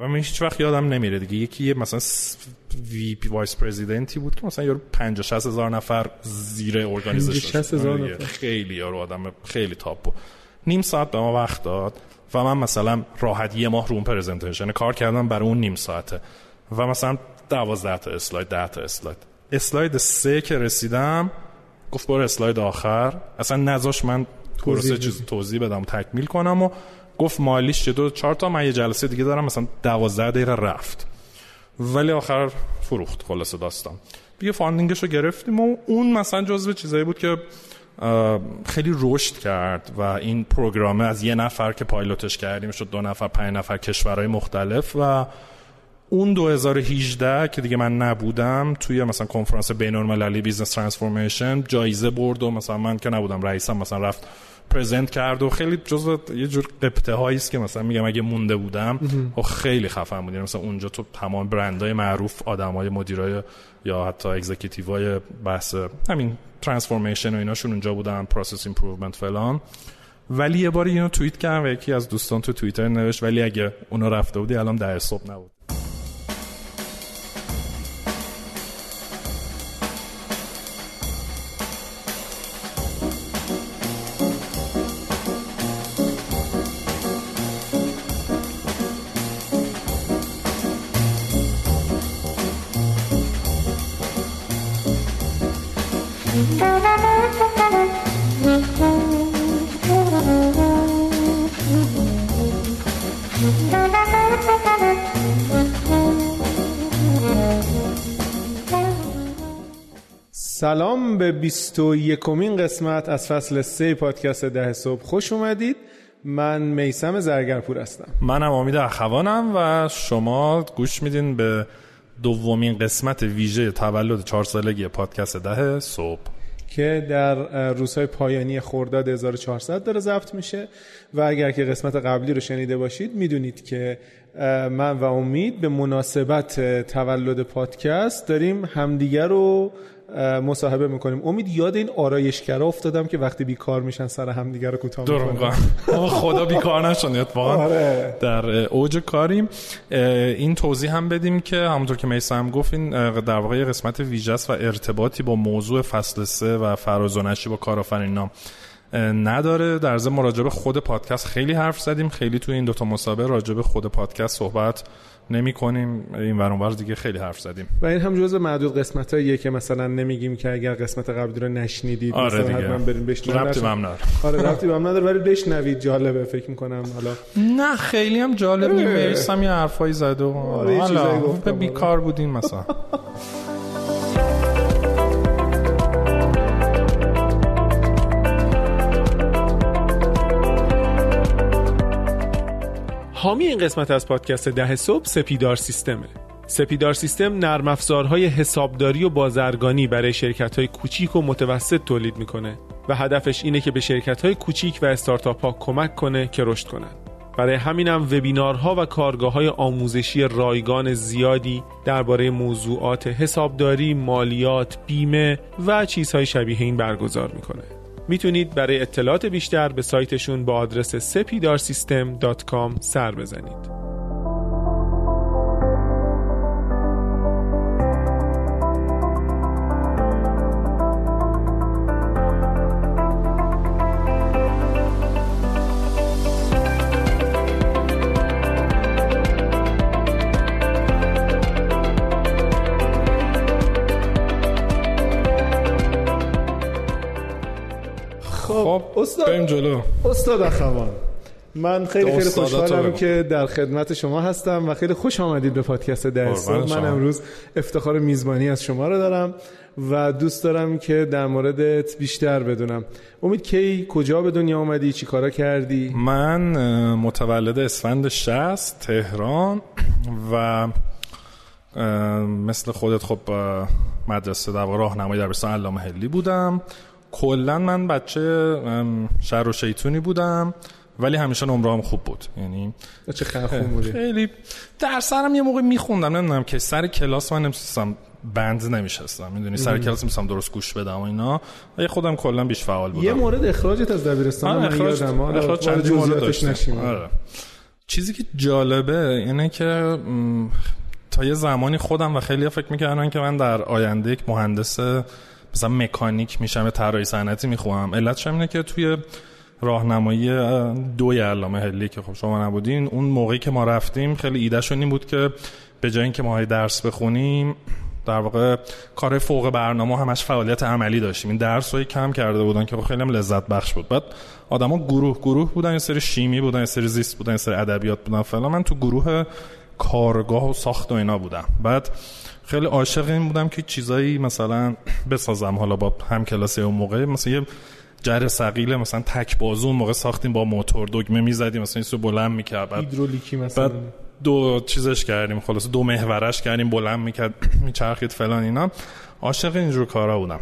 و من هیچ وقت یادم نمیره دیگه. یکی مثلا VP vice president ی بود که مثلا یارو 50 60 هزار نفر زیر organization آره خیلی یارو آدم خیلی top بود. نیم ساعت به ما وقت داد و من مثلا راحت یه ماه رو اون presentation کار کردم برای اون نیم ساعته. و مثلا 12 تا اسلاید 10 تا اسلاید اسلاید سه که رسیدم گفت برو اسلاید آخر. اصلا نذاش من پروسه چیز توضیح بدم تکمیل کنم و گفت مالیش دو چهار تا من یه جلسه دیگه دارم مثلا 12 دقیقه رفت. ولی آخر فروخت خلاصه داستان. دیگه funding ش رو گرفتیم و اون مثلا جزو چیزایی بود که خیلی رشد کرد و این program ه از یه نفر که پایلوتش کردیم شد دو نفر پنج نفر کشورهای مختلف و اون 2018 که دیگه من نبودم توی مثلا کنفرانس بین المللی business transformation جایزه برد و مثلا من که نبودم رئیسم مثلا رفت present کرد و خیلی جزء یه جور غبطه هایی است که مثلا میگم اگه مونده بودم و خب خیلی خفن بودیم مثلا اونجا تو تمام برندهای معروف آدمای مدیرای یا حتی executive های بحث همین transformation و ایناشون اونجا بودن process improvement فلان. ولی یه بار اینو توییت کردم و یکی از دوستان تو توییتر نوشت ولی اگه اونو رفته بودی الان در صبح نبود. سلام به 21 کمین قسمت از فصل 3 پادکست ده صبح. خوش اومدید. من میسم زرگرپور هستم. منم امید اخوانم و شما گوش میدین به دومین قسمت ویژه تولد چهار سالگی پادکست ده صبح. که در روزهای پایانی خرداد 1400 داره ضبط میشه و اگر که قسمت قبلی رو شنیده باشید می‌دونید که من و امید به مناسبت تولد پادکست داریم همدیگر رو مصاحبه می‌کنیم. امید یاد این آرایشگرا افتادم که وقتی بیکار میشن سر هم دیگه رو کوتاه می‌کنن. خدا بیکار نشون اتفاقا آره. در اوج کاریم. این توضیح هم بدیم که همونطور که میسم گفت این در واقع قسمت ویژه و ارتباطی با موضوع فصل سه و فراز و نشی با کارآفرینان نداره. در ضمن مراجبه خود پادکست خیلی حرف زدیم. خیلی توی این دوتا مسابقه راجبه خود پادکست صحبت نمی کنیم. این ورانور دیگه خیلی حرف زدیم. و این هم جزء معدود قسمت هاییه که مثلا نمیگیم که اگر قسمت قبلی رو نشنیدید آره مثلا حتما بریم بشنوید ربطی بهم نداره آره ربطی بهم نداره ولی بشنوید جالبه. فکر می‌کنم حالا نه خیلی هم جالب نیست. هم یه حرفایی زده و آره حالا بیکار بودین مثلا. حامی این قسمت از پادکست ده صبح سپیدار سیستمه سپیدار سیستم نرم افزارهای حسابداری و بازرگانی برای شرکت های کوچیک و متوسط تولید می‌کنه و هدفش اینه که به شرکت های کوچیک و استارتاپ ها کمک کنه که رشد کنن برای همینم وبینارها و کارگاه های آموزشی رایگان زیادی درباره موضوعات حسابداری، مالیات، بیمه و چیزهای شبیه این برگزار می‌کنه. می‌تونید برای اطلاعات بیشتر به سایتشون با آدرس sepidarsystem.com سر بزنید. استاد. جلو. استاد اخوان من خیلی خیلی خوشحالم که در خدمت شما هستم و خیلی خوش آمدید به پادکست ده من امروز افتخار میزبانی از شما رو دارم و دوست دارم که در موردت بیشتر بدونم. امید کی کجا به دنیا آمدی چی کارا کردی؟ من متولد اسفند 60 تهران و مثل خودت خب مدرسه در راهنمایی در علامه حلی بودم. کلا من بچه شر و شیطونی بودم ولی همیشه نمره خوب بود. یعنی چه خیلی بودی. خیلی در سرم یه موقع میخوندم نمی‌دونم که سر کلاس من نمیستم بند نمیشستم. می‌دونی سر کلاس میستم درست گوش بدم و اینا. و خودم کلا بیش فعال بودم. یه مورد اخراجت از دبیرستان من اخراج یادم اخراج چند مورد داشتم. آره. چیزی که جالبه اینه که تا یه زمانی خودم و خیلی فکر می‌کردن که من در آینده یک مهندس مثلا مکانیک میشم طراحی صنعتی می‌خوام علتش اینه که توی راهنمایی دوی علامه هلی که خب شما نبودین اون موقعی که ما رفتیم خیلی ایدهشون این بود که به جای اینکه ما درس بخونیم در واقع کار فوق برنامه همش فعالیت عملی داشتیم. این درس رو کم کرده بودن که خب خیلی هم لذت بخش بود. بعد آدما گروه گروه بودن یه سری شیمی بودن یه سری زیست بودن یه سری ادبیات بودن فلان من تو گروه کارگاه و ساخت و اینا بودم. بعد خیلی عاشق این بودم که چیزایی مثلا بسازم. حالا با هم کلاسی اون موقع مثلا یه جر سقیله مثلا تک بازو اون موقع ساختیم با موتور دگمه می‌زدیم مثلا این بلند می‌کرد. هیدرولیکی مثلا. دو چیزش کردیم خلاص دو محورش کردیم بلند می‌کرد میچرخید فلان اینا. عاشق اینجور کارا بودم.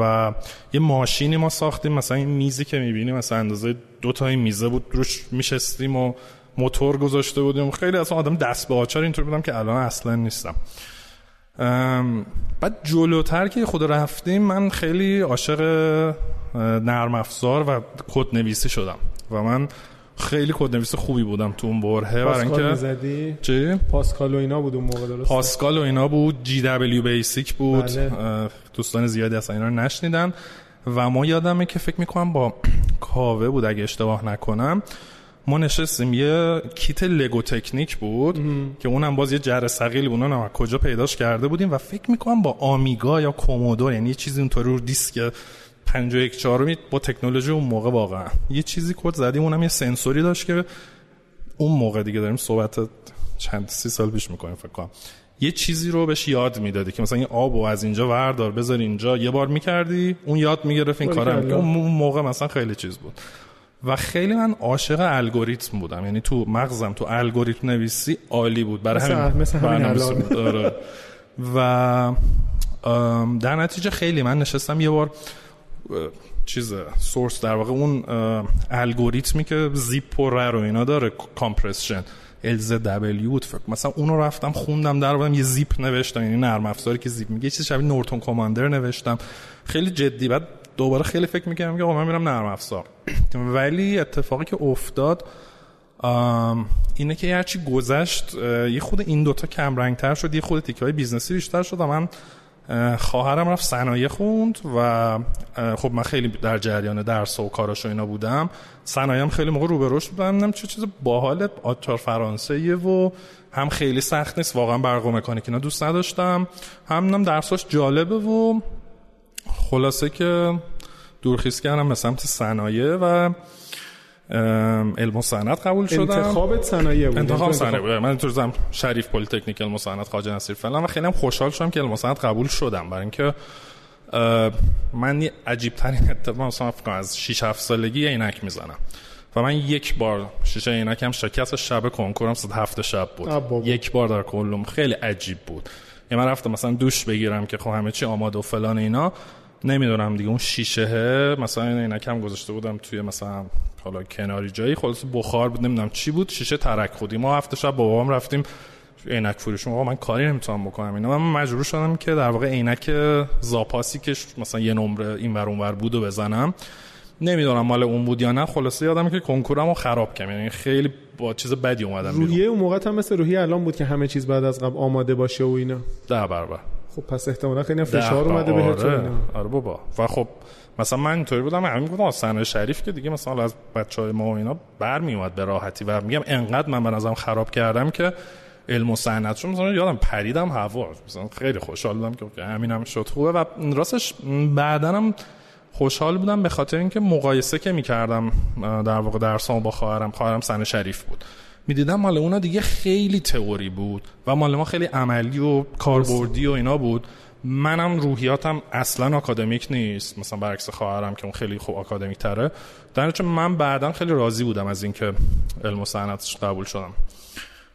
و یه ماشینی ما ساختیم مثلا این میزی که می‌بینیم مثلا اندازه دو تا این میزه بود روش میشستیم و موتور گذاشته بودیم. خیلی اصلا آدم دست به آچار اینطور بودم که الان اصلا نیستم. بعد جلوتر که خود رفتیم من خیلی عاشق نرم افزار و کد نویسی شدم و من خیلی کد نویس خوبی بودم تو اون برهه. برای اینکه زدی چی؟ پاسکال و اینا بود اون موقع درست پاسکال و اینا بود GW-BASIC بود. بله. دوستان زیادی اصلا اینا رو نشنیدن. و ما یادمه که فکر می‌کنم با کاوه بود اگه اشتباه نکنم. ما نشستیم یه کیت لگو تکنیک بود که اونم باز یه جر سقیلی بود اونم کجا پیداش کرده بودیم و فکر می‌کنم با آمیگا یا کومودو یعنی یه چیزی اونطوری رو دیسک 51 چهارمی با تکنولوژی اون موقع واقعا. یه چیزی کد زدیم اونم یه سنسوری داشت که اون موقع دیگه داریم صحبت چند سی سال پیش می‌کنیم فکر کنم. یه چیزی رو بهش یاد می‌دادی که مثلا این آب از اینجا وردار بذار اینجا یه بار می‌کردی اون یاد می‌گرفت این کارم اون موقع مثلا خیلی چیز بود. و خیلی من عاشق الگوریتم بودم. یعنی تو مغزم تو الگوریتم نویسی عالی بود. برای همین مثل همین آره. و در نتیجه خیلی من نشستم یه بار چیز source در واقع اون الگوریتمی که زیپ و ر و اینا داره compression LZW فکر مثلا اونو رفتم خوندم در یه زیپ نوشتم. یعنی نرم افزاری که زیپ میگه. چیز شبیه Norton Commander نوشتم. خیلی جدی. بعد دوباره خیلی فکر می‌کردم که من میرم نرم افزار. ولی اتفاقی که افتاد اینه که هرچی گذشت یه خود این دوتا کم رنگ تر شد یه خود تیکه های business ی بیشتر شد و من خواهرم رفت صنایع خوند و خب من خیلی در جریان درس و کاراش و اینا بودم. صنایعم خیلی موقع رو به رشد بودم چه چیز باحال آچار فرانسه و هم خیلی سخت نیست واقعا برق و مکانیک اینا دوست نداشتم. هم نم درساش جالبه و خلاصه که دورخیز کردم به سمت صنایع و علم و صنعت قبول شدم. انتخابت صنایع بود. انتخاب صنایع بود. من تو شریف پلی تکنیک علم و صنعت خواجه نصیر فلان و خیلی هم خوشحال شدم که علم و صنعت قبول شدم. برای اینکه من یه عجیب ترین اتفاق مثلا از 6 7 سالگی عینک می‌زنم. و من یک بار شیشه عینکم شکست شب کنکورم صد هفته شب بود. یک بار در کلم. خیلی عجیب بود. یه من رفتم مثلا دوش بگیرم که خب همه چی آماده و فلان اینا. نمی‌دونم دیگه اون شیشه مثلا عینکم گذاشته بودم توی مثلا حالا کناری جایی. خلاص بخار بود نمی‌دونم چی بود. شیشه ترک خودی. ما هفته شب بابام رفتیم عینک فروش آقا من کاری نمی‌تونم بکنم اینا من مجبور شدم که در واقع عینک زاپاسی که مثلا یه نمره این ور اون ور بود و بزنم. نمی‌دونم مال اون بود یا نه. خلاصه یادم که کنکورمو خراب کردم. یعنی خیلی با چیز بدی اومدم روحیه اون موقع هم مثل روحیه الان بود که همه چیز بعد از قبل آماده باشه و اینا. ده برابر خب پس احتمالاً خیلی فشار اومده بهت آره. آره بابا. و خب مثلا من اینطوری بودم همین می‌گفتم آسانه شریف که دیگه مثلا از بچه های ما و اینا برمی اومد به راحتی. و میگم انقدر من به نظرم خراب کردم که علم و صنعت چون مثلا یادم پریدم هوا. مثلا خیلی خوشحال بودم که همینم شد. خوبه. و راستش بعدنم خوشحال بودم به خاطر اینکه مقایسه که می‌کردم در واقع درسامو با خواهرم. خواهرم سن شریف بود. می‌دیدم مال اونا دیگه خیلی تئوری بود و مال ما خیلی عملی و کاربردی و اینا بود. منم روحیاتم اصلا آکادمیک نیست. مثلا برعکس خواهرم که اون خیلی خوب آکادمیک تره در من بعدا خیلی راضی بودم از اینکه علم و صنعتش قبول شدم.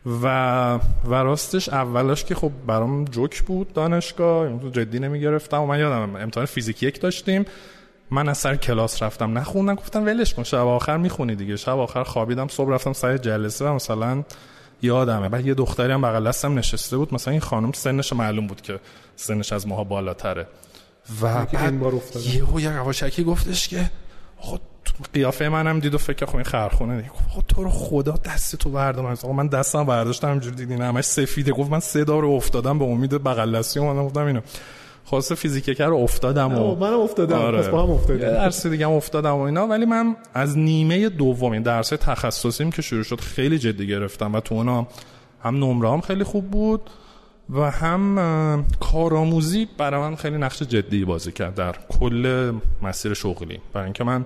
و و راستش اولش که خب برام جوک بود دانشگاه جدی نمی گرفتم و من یادم امتحان فیزیک یک داشتیم. من از سر کلاس رفتم نخوندم گفتم ولش کن شب آخر می‌خونی دیگه. شب آخر خوابیدم صبح رفتم سر جلسه و مثلا یادمه. بعد یه دختری هم بغل دستم نشسته بود مثلا این خانم سنش معلوم بود که سنش از ماها بالاتره. و بعد یهو یه قواشکی گفتش که خود قیافه منم دید و فکر خب این خرخونه دیگه. خب تو رو خدا دست تو بردم من دستم برداشتم همینجوری دیدین. همش سفیده. گفت من سه دار افتادم به امید بغل دستی اومدم. گفتم اینو. خاص فیزیک کر افتادم و منم افتادم. آره. پس با هم افتادیم. درس دیگه هم افتادم و اینا ولی من از نیمه دوم این درس تخصصیم که شروع شد خیلی جدی گرفتم و تو اونا هم نمره هم خیلی خوب بود و هم کارآموزی برای من خیلی نقش جدی بازی کرد در کل مسیر شغلی. برای اینکه من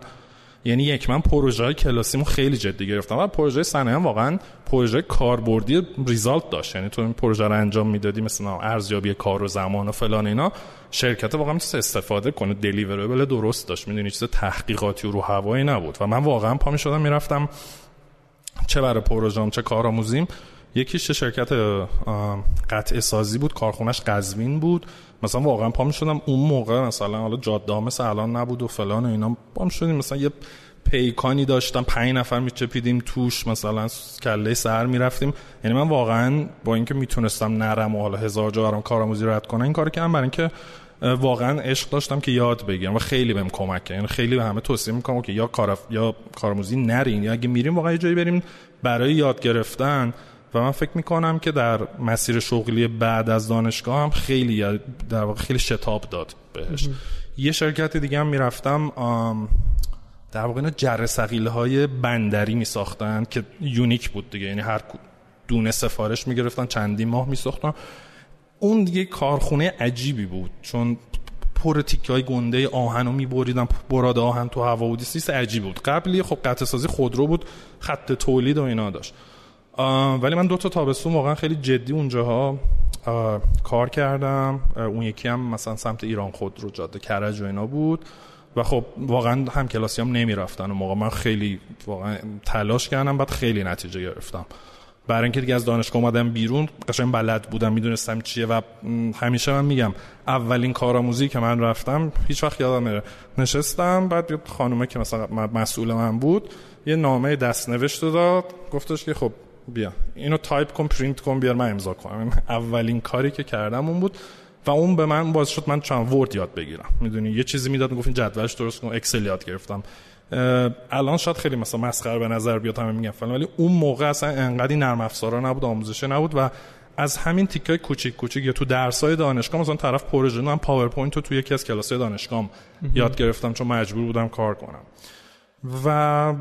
یعنی یک من پروژه کلاسیمو خیلی جدی گرفتم و پروژه صنایع واقعا پروژه کاربردی ریزالت داشت. یعنی تو این پروژه رو انجام می‌دادی مثلا ارزیابی کار و زمان و فلان اینا شرکت واقعا می‌تونست استفاده کنه دلیوریبل درست داشت. می‌دونی چیز تحقیقاتی و رو هوایی نبود. و من واقعا پا می‌شدم می‌رفتم چه برای پروژه‌ام چه کارآموزیم. یکیش شرکت قطع سازی بود کارخونش قزوین بود. مثلا واقعا پا شدم اون موقع مثلا حالا جاده مثل الان نبود و فلان و اینا. پا شدیم مثلا یه پیکانی داشتم پنج نفر میچپیدیم توش مثلا کله سر می‌رفتیم. یعنی من واقعا با اینکه می‌تونستم نرم و حالا هزار جا برام کارآموزی رد کنم این کار کردم برای اینکه واقعا عشق داشتم که یاد بگیرم و خیلی بهم کمک کرد. یعنی خیلی به همه توصیه می‌کنم که یا کار یا کارآموزی نرین یا اگه میریم واقعا جایی بریم برای یاد گرفتن. و من فکر می‌کنم که در مسیر شغلی بعد از دانشگاه هم خیلی در واقع خیلی شتاب داد بهش. یه شرکت دیگه هم می‌رفتم در واقع اینا جر سقیله های بندری می ساختن که یونیک بود دیگه. یعنی هر دونه سفارش می گرفتن چندین ماه می ساختن اون دیگه کارخونه عجیبی بود. چون پر تیکه های گنده آهن رو می بریدن براد آهن تو هوا بودی سیست عجیب بود. قبلی خب قطع سازی خودرو بود خط تولید و اینا داشت. ولی من دو تا تابستون واقعا خیلی جدی اونجاها کار کردم. اون یکی هم مثلا سمت ایران خود رو جاده کرج و اینا بود. و خب واقعا هم کلاسی هم نمی رفتن و موقع. من خیلی واقعا تلاش کردم بعد خیلی نتیجه گرفتم. برای اینکه دیگه از دانشگاه اومدم بیرون قشنگ بلد بودم می‌دونستم چیه و همیشه من میگم اولین کارآموزی که من رفتم هیچ وقت یادم نره. نشستم بعد یه خانومه که مثلا مسئول من بود یه نامه دست نوشت داد. گفتش که خب بیا. اینو تایپ کن پرینت کن بیار من امضا کنم. اولین کاری که کردم اون بود و اون باعث شد من چند Word یاد بگیرم. می‌دونی؟ یه چیزی می‌داد می‌گفت این جدولش درست کن Excel یاد گرفتم. الان شاید خیلی مثلا مسخره به نظر بیاد همه میگن فلان ولی اون موقع اصلا انقدی نرم افزارا نبود آموزشه نبود و از همین تیکای کوچیک کوچیک یا تو درسای دانشگاه مثلا طرف پروژه من PowerPoint رو تو یکی از کلاسای دانشگاه یاد گرفتم چون مجبور بودم کار کنم. و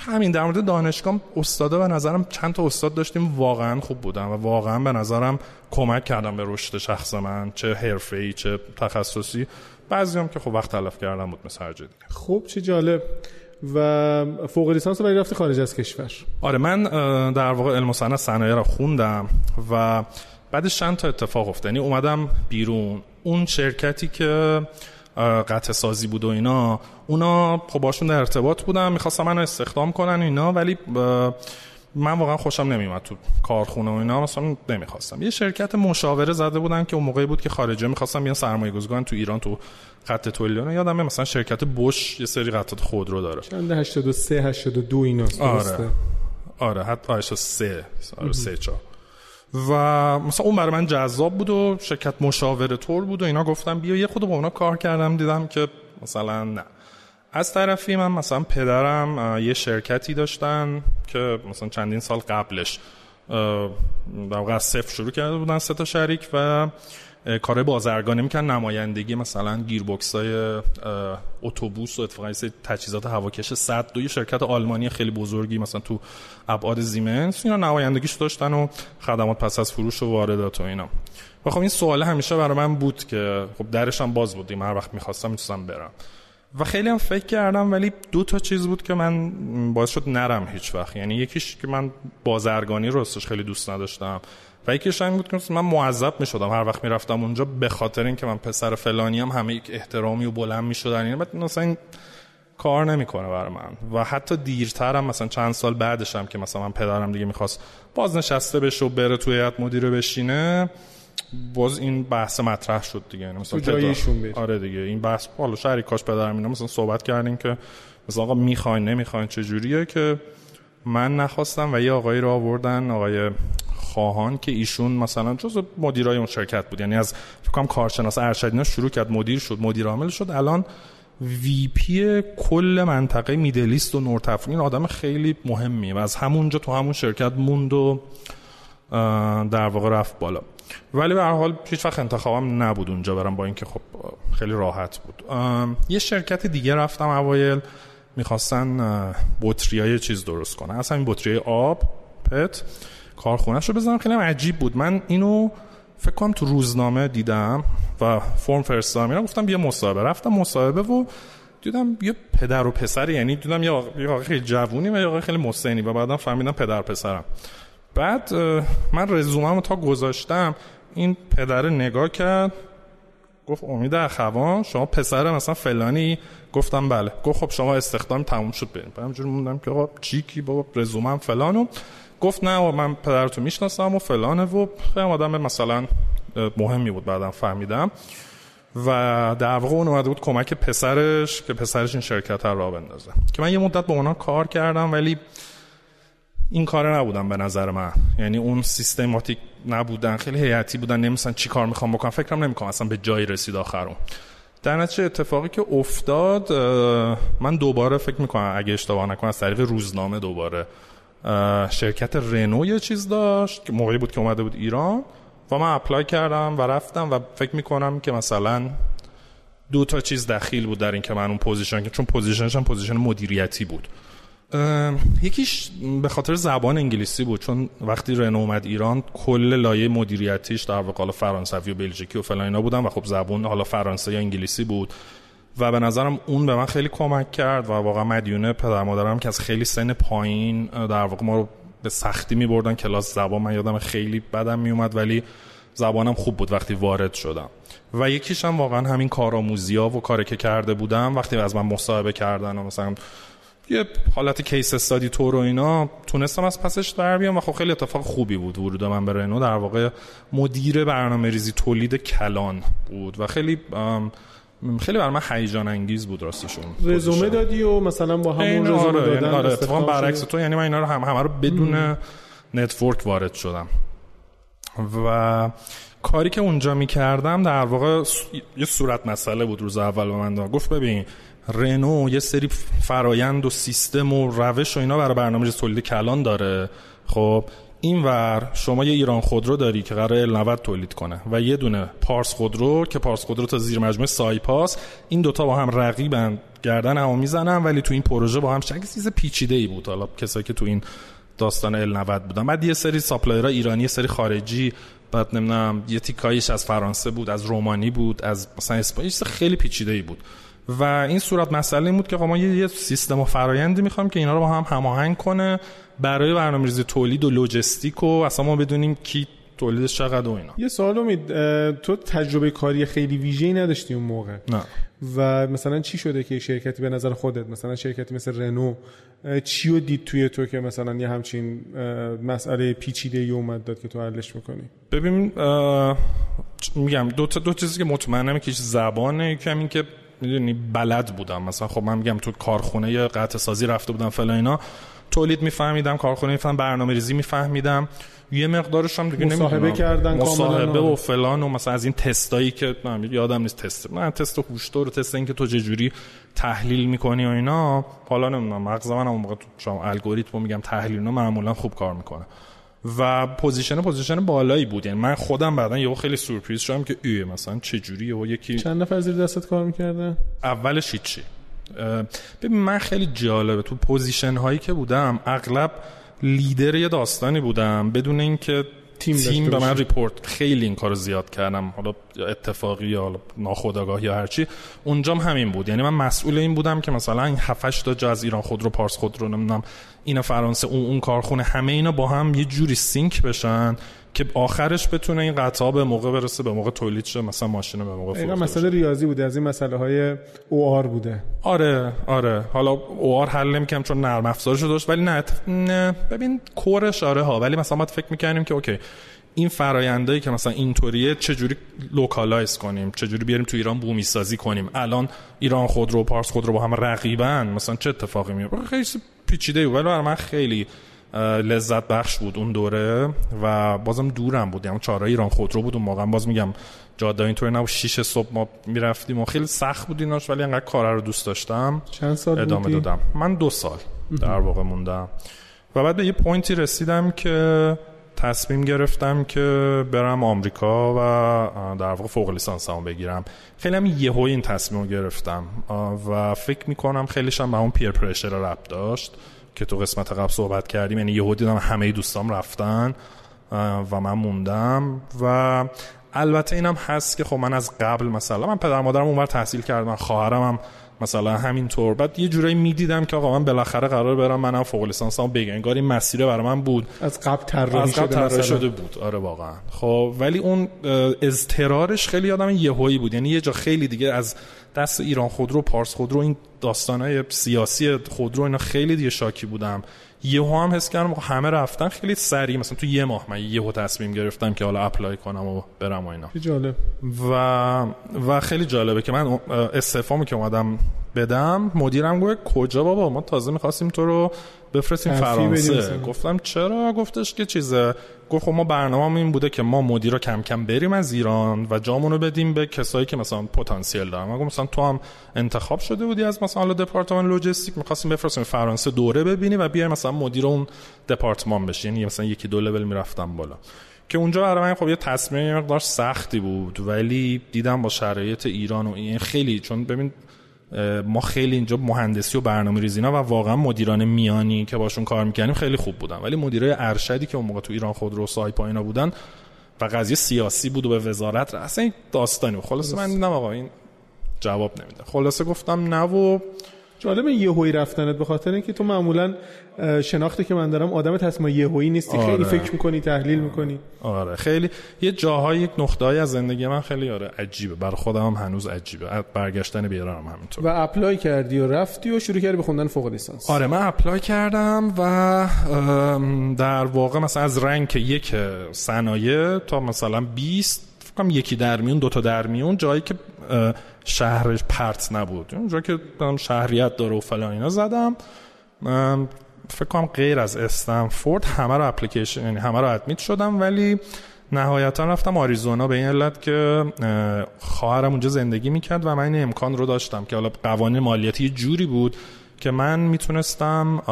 همین در مورد دانشگاه استادا به نظرم چند تا استاد داشتیم واقعا خوب بودن و واقعا به نظرم کمک کردن به رشد شخص من چه حرفه‌ای چه تخصصی. بعضی هم که خب وقت تلف کردم بود مثل هر خب چه جالب. و فوق لیسانس رو رفتی خارج از کشور. آره من در واقع علم و صنعت صنایع رو خوندم و بعدش چند تا اتفاق افتاد. یعنی اومدم بیرون. اون شرکتی که قطع سازی بود و اینا. اونا خب باشون در ارتباط بودم می‌خواستم منو استخدام کنن اینا ولی من واقعا خوشم نمیومد تو کارخونه و اینا مثلا نمی‌خواستم. یه شرکت مشاوره زده بودن که اون موقعی بود که خارجه می‌خواستم بیان سرمایه گذاری تو ایران تو خط تولید یادم مثلا شرکت بوش یه سری قطعات خودرو داره. چند 83 82 اینا آره. آره حتی 3 آره 3 4 و مثلا اون برای من جذاب بود و شرکت مشاوره طور بود و اینا گفتم بیا یه خود با اونا کار کردم دیدم که مثلا نه. از طرفی من مثلا پدرم یه شرکتی داشتن که مثلا چندین سال قبلش در واقع صفر شروع کرده بودن سه تا شریک و کار بازرگانی می‌کنن نمایندگی مثلا گیربکس های اتوبوس و اتفاقا تجهیزات هواکش صد دو شرکت آلمانی خیلی بزرگی مثلا تو ابعاد زیمنس اینا نمایندگیش داشتن و خدمات پس از فروش و واردات و اینا. و خب این سوال همیشه برای من بود که خب درش هم باز بودیم هر وقت می‌خواستم می‌تونستم برم. و خیلی هم فکر کردم ولی دو تا چیز بود که من باعث شد نرم هیچ وقت. یعنی یکیش که من بازرگانی راستش خیلی دوست نداشتم. و یکیش این بود که من معذب می شدم هر وقت می‌رفتم اونجا به خاطر اینکه من پسر فلانی هم همه یک احترامی و بلند می شدن یعنی مثلا این کار نمی‌کنه برای من. و حتی دیرترم مثلا چند سال بعدشم که مثلا من پدرم دیگه می‌خواست بازنشسته بشه و بره توی هیئت مدیره بشینه باز این بحث مطرح شد دیگه. یعنی مثلا جایشون آره دیگه. این بحث حالا شریکاش پدرم اینا مثلا صحبت کردیم که مثلا آقا می‌خواین نمی‌خواین چه جوریه که من نخواستم و یه آقایی رو آوردن آقای خواهان که ایشون مثلا جز مدیرای اون شرکت بود. یعنی از فکر کنم کارشناس ارشدینا شروع کرد مدیر شد مدیر عامل شد. الان وی پی کل منطقه میدلیست و نورتفرین این آدم خیلی مهمی و از همونجا تو همون شرکت موند و در واقع رفت بالا. ولی به هر حال هیچ وقت انتخابم نبود اونجا برم با اینکه خب خیلی راحت بود. یه شرکت دیگه رفتم اوایل می‌خواستن بطری چیز درست کنن. اصلا این بطری آب پت. کارخونهش رو بزنم. خیلی عجیب بود. من اینو فکر کنم تو روزنامه دیدم و فرم فرستادم. گفتم بیا مصاحبه. رفتم مصاحبه و دیدم یه پدر و پسر یعنی دیدم یه آقای خیلی جوونی و یه آقای خیلی مسنی و بعدم فهمیدم پدر پسرم. بعد من رزومم تا گذاشتم این پدر نگاه کرد گفت امید اخوان شما پسر مثلا فلانی؟ گفتم بله. گفت خب شما استخدام تموم شد بریم. همینجور موندم که آقا چیکی بابا رزومم فلانو گفت نه من پدرتو می‌شناسم و فلانه و خیلی آدم مثلا مهمی بود بعدم فهمیدم. و در واقع اون اومده بود کمک پسرش که پسرش این شرکت رو را بندازه. که من یه مدت با اونا کار کردم ولی این کار نبودم به نظر من. یعنی اون سیستماتیک نبودن خیلی هیئتی بودن نمی‌دونستن چی کار می‌خوام بکنم فکرم نمی‌کنم اصلا به جایی رسید آخرون در نتیجه اتفاقی که افتاد من دوباره فکر می‌کنم اگه اشتباه نکنم از طریق روزنامه دوباره شرکت رنو یه چیز داشت که موقعی بود که اومده بود ایران و من apply کردم و رفتم و فکر می‌کنم که مثلا دو تا چیز دخیل بود در این که من اون position چون position ش هم position مدیریتی بود. یکیش به خاطر زبان انگلیسی بود چون وقتی رنو اومد ایران کل لایه مدیریتیش در واقع فرانسوی و بلژیکی و فلان اینا بودن و خب زبان حالا فرانسه یا انگلیسی بود. و به نظرم اون به من خیلی کمک کرد و واقعا مدیونه پدر مادرم که از خیلی سن پایین در واقع ما رو به سختی می بردن کلاس زبان. من یادم خیلی بدم می اومد ولی زبانم خوب بود وقتی وارد شدم. و یکیش هم واقعا همین کارآموزی ها و کاری که کرده بودم. وقتی از من مصاحبه کردن و مثلا یه حالت case study طور و اینا تونستم از پسش در بیام. و خب خیلی اتفاق خوبی بود. ورود من به رنو در واقع مدیر برنامه ریزی تولید کلان بود. و خیلی خیلی برای من هیجان انگیز بود راستشون. رزومه دادی و مثلا با همون رزومه آره، دادن یعنی آره اتفاقا برعکس تو یعنی من اینا رو هم همه رو بدون network وارد شدم. و کاری که اونجا می‌کردم در واقع یه صورت مسئله بود روز اول به من گفت ببین رنو یه سری فرایند و سیستم و روش و اینا برای برنامه تولید کلان داره. خب این ور شما یه ایران خودرو داری که قرار L90 تولید کنه و یه دونه پارس خودرو که پارس خودرو تا زیر مجموعه سایپاست این دوتا با هم رقیبن گردن هم می‌زنن ولی تو این پروژه با هم چه چیز پیچیده ای بود. حالا کسایی که تو این داستان L90 بودن. بعد یه سری supplier ها ایرانی یه سری خارجی بعد نمی‌دونم یه تیکایش از فرانسه بود از رومانی بود از مثلا اسپانیایی خیلی پیچیده ای بود. و این صورت مسئله این بود که ما یه سیستم و فرایندی می‌خوام که اینا رو با هم هماهنگ کنه. برای برنامه‌ریزی تولید و لوجستیک و اصلا ما بدونیم کی تولیدش چقدر و اینا. یه سوال امید تو تجربه کاری خیلی ویژه‌ای نداشتی اون موقع؟ نه. و مثلا چی شده که شرکتی به نظر خودت مثلا شرکتی مثل رنو چی رو دید توی تو که مثلا یه همچین مسئله پیچیده ای اومد داد که تو حلش می‌کنی ببین میگم دو تا دو چیزی که مطمئنم که زبانه یکم این که می‌دونی بلد بودم. مثلا خب من میگم تو کارخونه قطع سازی رفته بودم فلان اینا. تولید میفهمیدم کارخونه میفهمیدم برنامه ریزی میفهمیدم. یه مقدارش هم دیگه مصاحبه کردن مصاحبه و فلان و مثلا از این تستایی که من یادم نیست تست من تست هوشتور و تست این که تو چجوری تحلیل می‌کنی و اینا. حالا نمی‌دونم مغز من اون موقع تو شما الگوریتم میگم تحلیل اینا معمولا خوب کار می‌کنه. و position position بالایی بود. یعنی من خودم بعدا یهو خیلی surprise شدم که ای مثلا چه جوری و یکی چند نفر زیر دستت کار می‌کردن؟ اولش هیچی. ببین من خیلی جالبه. تو position هایی که بودم اغلب لیدر یه داستانی بودم. بدون اینکه تیم, تیم به من report خیلی این کارو زیاد کردم. حالا اتفاقی یا ناخودآگاه یا هرچی اونجام همین بود. یعنی من مسئول این بودم که مثلا این 7 تا جا از ایران خودرو پارس خودرو نمی‌دونم این فرانسه اون اون کارخونه همه اینا با هم یه جوری sync بشن. که آخرش بتونه این قطعا به موقع برسه به موقع تولید شه مثلا ماشین به موقع فروخته مسئله ریاضی بوده از این مسئله های OR بوده. آره آره. حالا OR حل نمی‌کنم چون نرم افزارشو داشت ولی نه, نه. ببین کورش آره ها. ولی مثلا ما فکر می‌کنیم که okay این فرایندایی که مثلا اینطوریه چجوری localize کنیم؟ چجوری بیاریم تو ایران بومی سازی کنیم؟ الان ایران خودرو پارس خودرو با هم رقیبن. مثلا چه اتفاقی میفته خیلی پیچیده ولی من خیلی لذت بخش بود اون دوره و بازم دورم بود. یعنی چهار ایران خودرو بود اون موقع. باز میگم جاده اینطوری نبود. شیش صبح ما می‌رفتیم و خیلی سخت بود ایناش ولی انقدر کار رو دوست داشتم. چند سال ادامه بودی؟ دادم. من دو سال در واقع موندم. و بعد به یه پوینتی رسیدم که تصمیم گرفتم که برم آمریکا و در واقع فوق لیسانس هم بگیرم. خیلی هم یهوی این تصمیم رو گرفتم و فکر می‌کنم خیلیش هم به اون پیر پرشر ربط داشت. که تو قسمت قبل صحبت کردیم یعنی یهو دیدم همه دوستام رفتن و من موندم. و البته اینم هست که خب من از قبل مثلا من پدر مادرم اونور تحصیل کردم خواهرم هم مثلا همینطور. بعد یه جورایی می‌دیدم که آقا من بالاخره قرار برم منم فوق لیسانسمو بگم. انگار این مسیر برای من بود. از قبل طراحی شده مثلا. شده بود. آره واقعا. خب ولی اون اضطرارش خیلی یادم یهویی بود. یعنی یه جا خیلی دیگه از دست ایران خودرو پارس خودرو این داستانای سیاسی خودرو اینا خیلی دیگه شاکی بودم. یهو هم حس کردم آقا همه رفتن خیلی سریع. مثلا تو یه ماه من یهو تصمیم گرفتم که حالا اپلای کنم و برم و اینا. جالب. و و خیلی جالبه که من استعفامو که اومدم بدم مدیرم گفت کجا بابا؟ ما تازه می‌خواستیم تو رو بفرستیم فرانسه. گفتم چرا؟ گفتش که چیزه. گفت خب ما برنامه این بوده که ما مدیرا کم کم بریم از ایران و جامونو بدیم به کسایی که مثلا پتانسیل دارن. گفتم مثلا تو هم انتخاب شده بودی از مثلا دپارتمان لوجستیک می‌خواستیم بفرستیم فرانسه دوره ببینی و بیای مثلا مدیر اون دپارتمان بشی یعنی مثلا یکی دو لول می‌رفتم بالا. که اونجا برای من خب یه تصمیم یه مقدار سختی بود ولی دیدم با شرایط ایران و این خیلی چون ببین ما خیلی اینجا مهندسی و برنامه ریزی اینا و واقعا مدیران میانی که باشون کار می‌کنیم خیلی خوب بودن. ولی مدیرای ارشدی که اون موقع تو ایران خودرو سایپا اینا بودن و قضیه سیاسی بود و به وزارت رفت. اصلا این داستانی بود. خلاصه من دیدم آقا این جواب نمیده. خلاصه گفتم نه و جالب یهویی رفتنت به خاطر اینکه تو معمولا شناختی که من دارم آدم تصمیم یهویی نیستی. آره. خیلی فکر می‌کنی تحلیل می‌کنی. آره. خیلی یه جاهای یک نقطه‌ای از زندگی من خیلی آره عجیبه. برای خودم هم هنوز عجیبه. برگشتن به ایران هم همینطور. و apply کردی و رفتی و شروع کردی به خوندن فوق لیسانس. آره من apply کردم و در واقع مثلا از رنک یک صنایع تا مثلا 20 فکر کنم یکی در میون دوتا در میون جایی که شهرش پرت نبود. اونجا که شهریت داره و فلان اینا زدم. فکر کنم غیر از استنفورد همه رو اپلیکیشن یعنی همه رو ادمیت شدم ولی نهایتا رفتم آریزونا به این علت که اه، خواهرم اونجا زندگی می‌کرد و من این امکان رو داشتم که حالا قوانین مالیاتی جوری بود که من می‌تونستم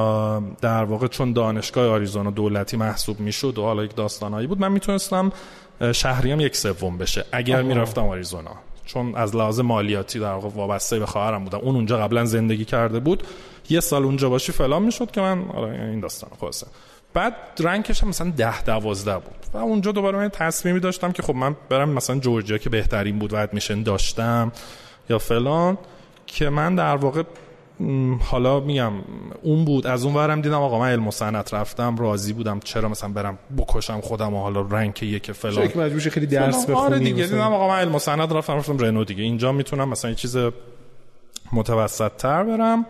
در واقع چون دانشگاه آریزونا دولتی محسوب می‌شد و حالا یک داستانهایی بود من می‌تونستم اه، شهریم یک سوم بشه. اگر. می‌رفتم آریزونا. چون از لحاظ مالیاتی در واقع وابسته به خواهرم بودم. اون اونجا قبلا زندگی کرده بود. یه سال اونجا باشی فلان می‌شد که من آره این داستان خلاصه. بعد رنکش هم مثلا ده دوازده بود. و اونجا دوباره من تصمیمی داشتم که خب من برم مثلا جورجیا که بهترین بود و ادمیشن داشتم یا فلان که من در واقع حالا میگم اون بود. از اون ورم دیدم آقا من علم و صنعت رفتم راضی بودم چرا مثلا برم بکشم خودم و حالا rank یک فلان. که مجبور خیلی درس. آره بخونی دیگه. مثلا. دیدم آقا من علم و صنعت رفتم رفتم رنو دیگه. اینجا می‌تونم مثلا یه چیز متوسط تر برم.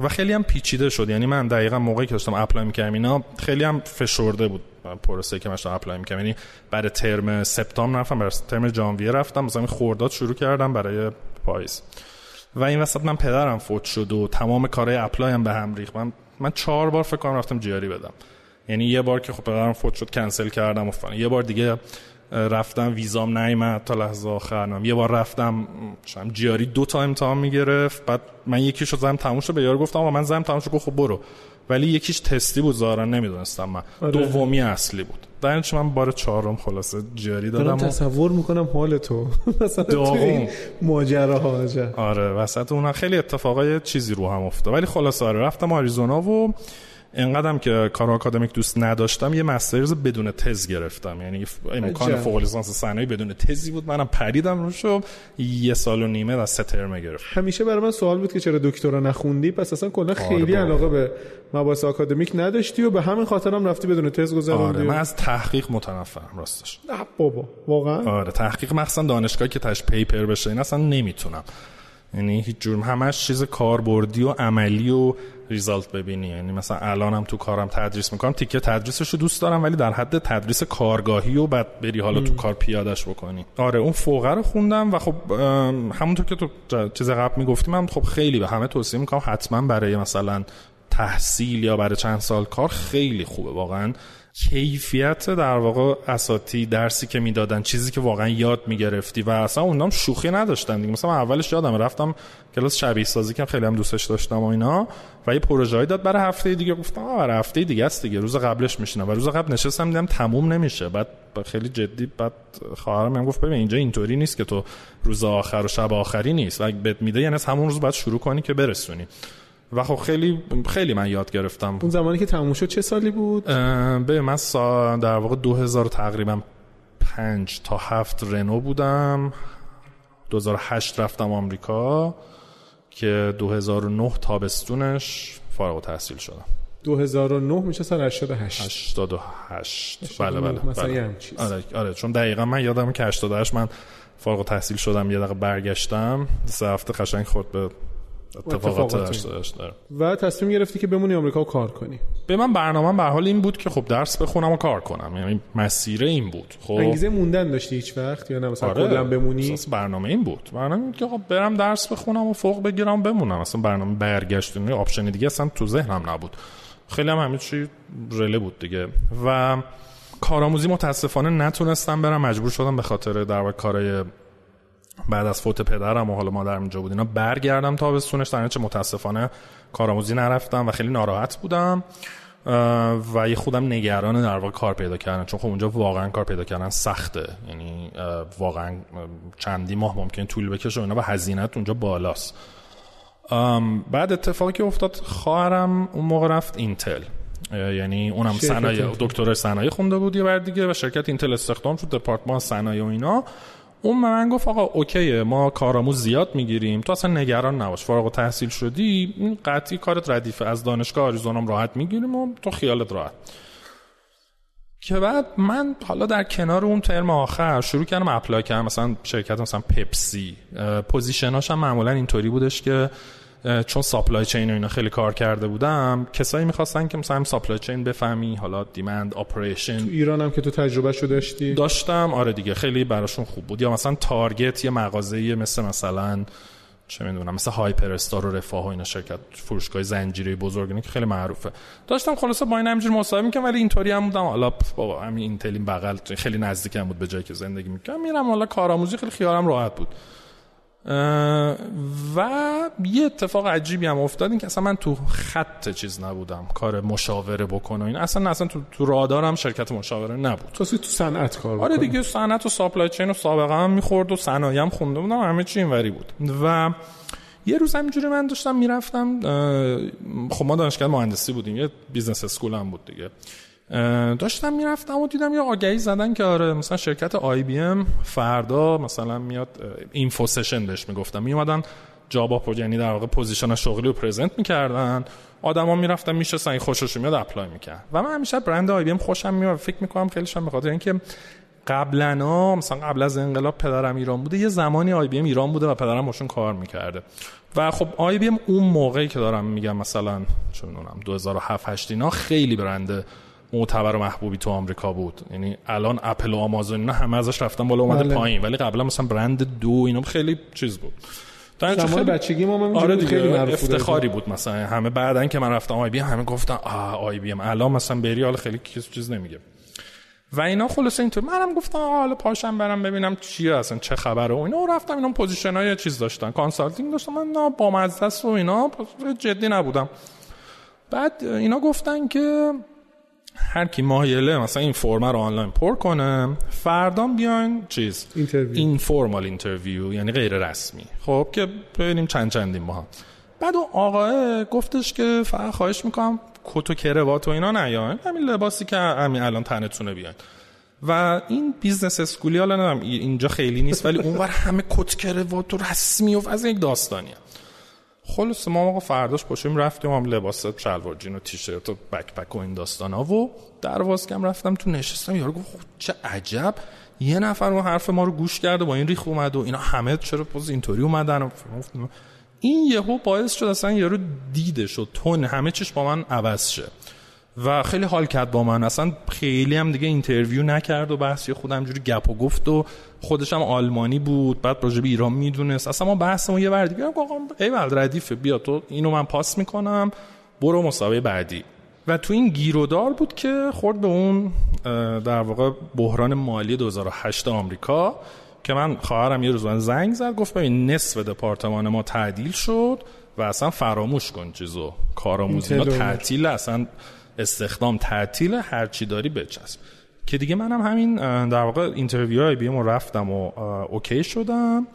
و خیلی هم پیچیده شد. یعنی من دقیقا موقعی که داشتم apply می‌کردم اینا خیلی هم فشرده بود. پروسه که من داشتم apply می‌کردم. یعنی برای ترم سپتامبر رفتم برای ترم ژانویه رفتم. مثلا خورداد شروع کردم برای پاییز. و این وسط من پدرم فوت شد و تمام کارهای اپلای هم به هم ریخت. من من چهار بار فکر کنم رفتم جیاری بدم. یعنی یه بار که خب پدرم فوت شد کنسل کردم و فلان. یه بار دیگه رفتم ویزام نیومد تا لحظه آخرم یه بار رفتم شم جیاری دو تا امتحان می‌گرفت. بعد من یکیشو زدم تموم شد به یارو گفتم آقا من زدم تموم شد گفت خب برو. ولی یکیش تستی بود ظاهرا نمی‌دونستم من. آره. دومی اصلی بود. در من بار چهارم خلاصه دارم دادم و- تصور می‌کنم حال تو. مثلا تو عجب. آره وسط اون خیلی اتفاقای چیزی رو هم افتاد. ولی خلاص آره رفتم آریزونا و انقدرم که کار آکادمیک دوست نداشتم یه مسترز بدون تز گرفتم. یعنی امکان. فوق لیسانس صنایع بدون تزی بود. منم پریدم روش و یه سال و نیمه از سه ترمه گرفت همیشه برای من سوال بود که چرا دکترا نخوندی؟ پس اصلا کلا خیلی بابا. علاقه به مباحث آکادمیک نداشتی و به همین خاطر هم رفتی بدون تز گذروندی آره من از تحقیق متنفرم راستش. نه بابا واقعا؟ آره تحقیق مخصوصا دانشگاهی که تاش پیپر بشه این اصلا نمی‌تونم. یعنی هیچ جور همش چیز کاربردی و عملی و ریزالت ببینی. یعنی مثلا الانم تو کارم تدریس می‌کنم تیکه تدریسش رو دوست دارم ولی در حد تدریس کارگاهی و بعد بری حالا تو کار پیادش بکنی. آره اون فوقه رو خوندم و خب همونطور که تو چیز قبل می‌گفتیم من خب خیلی به همه توصیه می‌کنم حتما برای مثلا تحصیل یا برای چند سال کار خیلی خوبه واقعا. کیفیت در واقع اساتی درسی که می‌دادن چیزی که واقعا یاد می‌گرفتی و اصلا اونام شوخی نداشتن دیگه. مثلا اولش یادم رفتم کلاس شبیه سازی که خیلی هم دوستش داشتم و اینا. و یه پروژه‌ای داد برای هفته دیگه. گفتم برای هفته دیگه است دیگه. روز قبلش میشینم. و روز قبل نشستم دیدم تموم نمیشه. بعد خیلی جدی بعد خواهرم هم گفت ببین اینجا اینطوری نیست که تو روز آخر و شب آخری نیست. و بهت میده یعنی همون روز باید شروع کنی که برسونی. و خب خیلی خیلی من یاد گرفتم. اون زمانی که تموم شد چه سالی بود؟ به من سا در واقع 2000 تقریبا 5 تا 7 رنو بودم. 2008 رفتم آمریکا. که 2009 تابستونش فارغ تحصیل شدم 2009 میشه سال 88 88 بله بله مثلا بله. آره آره چون دقیقا من یادم که 88 من فارغ تحصیل شدم یه دقیقه برگشتم سه هفته قشنگ خورد به اتفاقات و تصمیم گرفتی که بمونی آمریکا و کار کنی. به من برنامه به حال این بود که خب درس بخونم و کار کنم. یعنی مسیر این بود. خب انگیزه موندن داشتی هیچ وقت؟ یا نه مثلا آره. کلا بمونی؟ برنامه این بود. برنامه این که خب برم درس بخونم و فوق بگیرم بمونم. مثلا برنامه برگشت و آپشن دیگه اصلا تو ذهنم نبود. خیلی هم همه چی رله بود دیگه. و کارآموزی متاسفانه نتونستم برم. مجبور شدم به خاطر در واقع کارهای بعد از فوت پدرم و حالا مادرم اینجا بود. اینا برگردم تابستونش. در چه متاسفانه کارآموزی نرفتم و خیلی ناراحت بودم و یه خودم نگران در واقع کار پیدا کردن. چون خب اونجا واقعا کار پیدا کردن سخته. یعنی واقعا چندی ماه ممکن طول بکشه و اینا و هزینت اونجا بالاست. بعد اتفاقی که افتاد خواهرم اون موقع رفت اینتل. یعنی اونم صنایع دکتر صنایع خونده بود یه بر دیگه و شرکت اینتل استخدام شد دپارتمان صنایع و اینا. اون به من گفت آقا okay ه ما کارآموز زیاد می‌گیریم. تو اصلا نگران نباش فارغ‌التحصیل شدی این قطعی کارت ردیفه. از دانشگاه آریزونام راحت می‌گیریم و تو خیالت راحت. که بعد من حالا در کنار اون ترم آخر شروع کردم apply کردم. مثلا شرکت مثلا پپسی. position اش هم معمولا اینطوری بودش که چون supply chain و اینا خیلی کار کرده بودم کسایی می‌خواستن که مثلا supply chain بفهمی حالا demand operation تو ایران هم که تو تجربه شو داشتی؟ داشتم آره دیگه خیلی براشون خوب بود. یا مثلا Target یه مغازه مثل مثلا چه می‌دونم مثل هایپر استار و رفاه و اینا شرکت فروشگاه زنجیره بزرگ که خیلی معروفه. داشتم خلاصه با این همینجوری مصاحبه می‌کنم ولی اینطوری هم بودم. حالا بابا همین اینتلین بغل خیلی نزدیکم بود به جایی که زندگی می‌کنم میرم حالا کارآموزی خیلی خیالم راحت بود. و یه اتفاق عجیبی هم افتاد این که اصلا من تو خط چیز نبودم کار مشاوره بکنم این. اصلا اصلا تو, تو رادارم شرکت مشاوره نبود. تو تو صنعت کار آره دیگه صنعت و ساپلای چین و سابقه هم می‌خورد و صنایع هم خونده بودم همه چی اینوری بود. و یه روز همینجوری من داشتم می‌رفتم خب ما دانشگاه مهندسی بودیم یه business school هم بود دیگه. داشتم می‌رفتم و دیدم یه آگهی زدن که آره مثلا شرکت IBM فردا مثلا میاد info session بهش می‌گفتم. میومدن job offer یعنی در واقع position شغلی رو present می‌کردن. آدما می‌رفتن میشستن این خوشش میاد apply می‌کرد و من همیشه برند IBM خوشم میاد فکر می‌کنم خیلی شم بخاطر اینکه قبلا مثلا قبل از انقلاب پدرم ایران بوده یه زمانی IBM ایران بوده و پدرم باشون کار می‌کرده. و خب آی بی ام اون موقعی که دارم میگم مثلا می‌دونم 2007 8 اینا خیلی برند معتبر و محبوبی تو آمریکا بود. یعنی الان اپل و آمازون اینا همه ازش رفتن بالا اومده بله. پایین. ولی قبلا مثلا برند دو اینا خیلی چیز بود. زمان بچگی ما من آره خیلی افتخاری بود مثلا. همه بعدن که من رفتم IBM همه گفتن آ IBM. الان مثلا بری حالا خیلی کس چیز نمیگه. و اینا خلاص اینطور. منم گفتم حالا پاشم برم ببینم چیه اصلا چه خبره. و اینا رفتم اینا position های چیز داشتن. consulting داشتم. من با مزدس و اینا. جدی نبودم. بعد اینا گفتن که هر کی مایله مثلا این فرم رو آنلاین پر کنه فردا بیاین چیز؟ informal interview یعنی غیر رسمی. خب که ببینیم چند چندیم با هم. بعد اون آقاه گفتش که فقط خواهش می‌کنم کت و کروات و اینا نیاین. همین لباسی که همین الان تنتونه بیاین. و این business school ی حالا اینجا خیلی نیست ولی اونور همه کت کروات و رسمی و از یک داستانیه. خلاص ما موقع فرداش پاشیم رفتیم هم لباس شلوار جین و تیشرت و backpack و این داستان ها و در کم رفتم تو نشستم. یارو گفت خب چه عجب. یه نفر ما حرف ما رو گوش کرده با این ریخت اومد و اینا همه چرا پوز اینطوری اومدن این یهو باعث شد اصلا یارو دیده شد. tone همه چیش با من عوض شه. و خیلی حال کرد با من. اصلا خیلی هم دیگه interview نکرد و بحثی خودم جوری گپ و گفت و خودش هم آلمانی بود بعد راجع به ایران می‌دونست. اصلا ما بحثمون یه ور دیگه آقا ای ردیفه بیا تو اینو من پاس می‌کنم. برو مصاحبه بعدی. و تو این گیرودار بود که خورد به اون در واقع بحران مالی 2008 آمریکا که من خواهرم یه روز من زنگ زد گفت ببین نصف دپارتمان ما تعدیل شد و اصلا فراموش کن چیزو. کارآموزی تعطیل اصلا استخدام تعطیل هر چی داری بچسب. که دیگه منم همین در واقع interview های IBM رفتم و OK شدم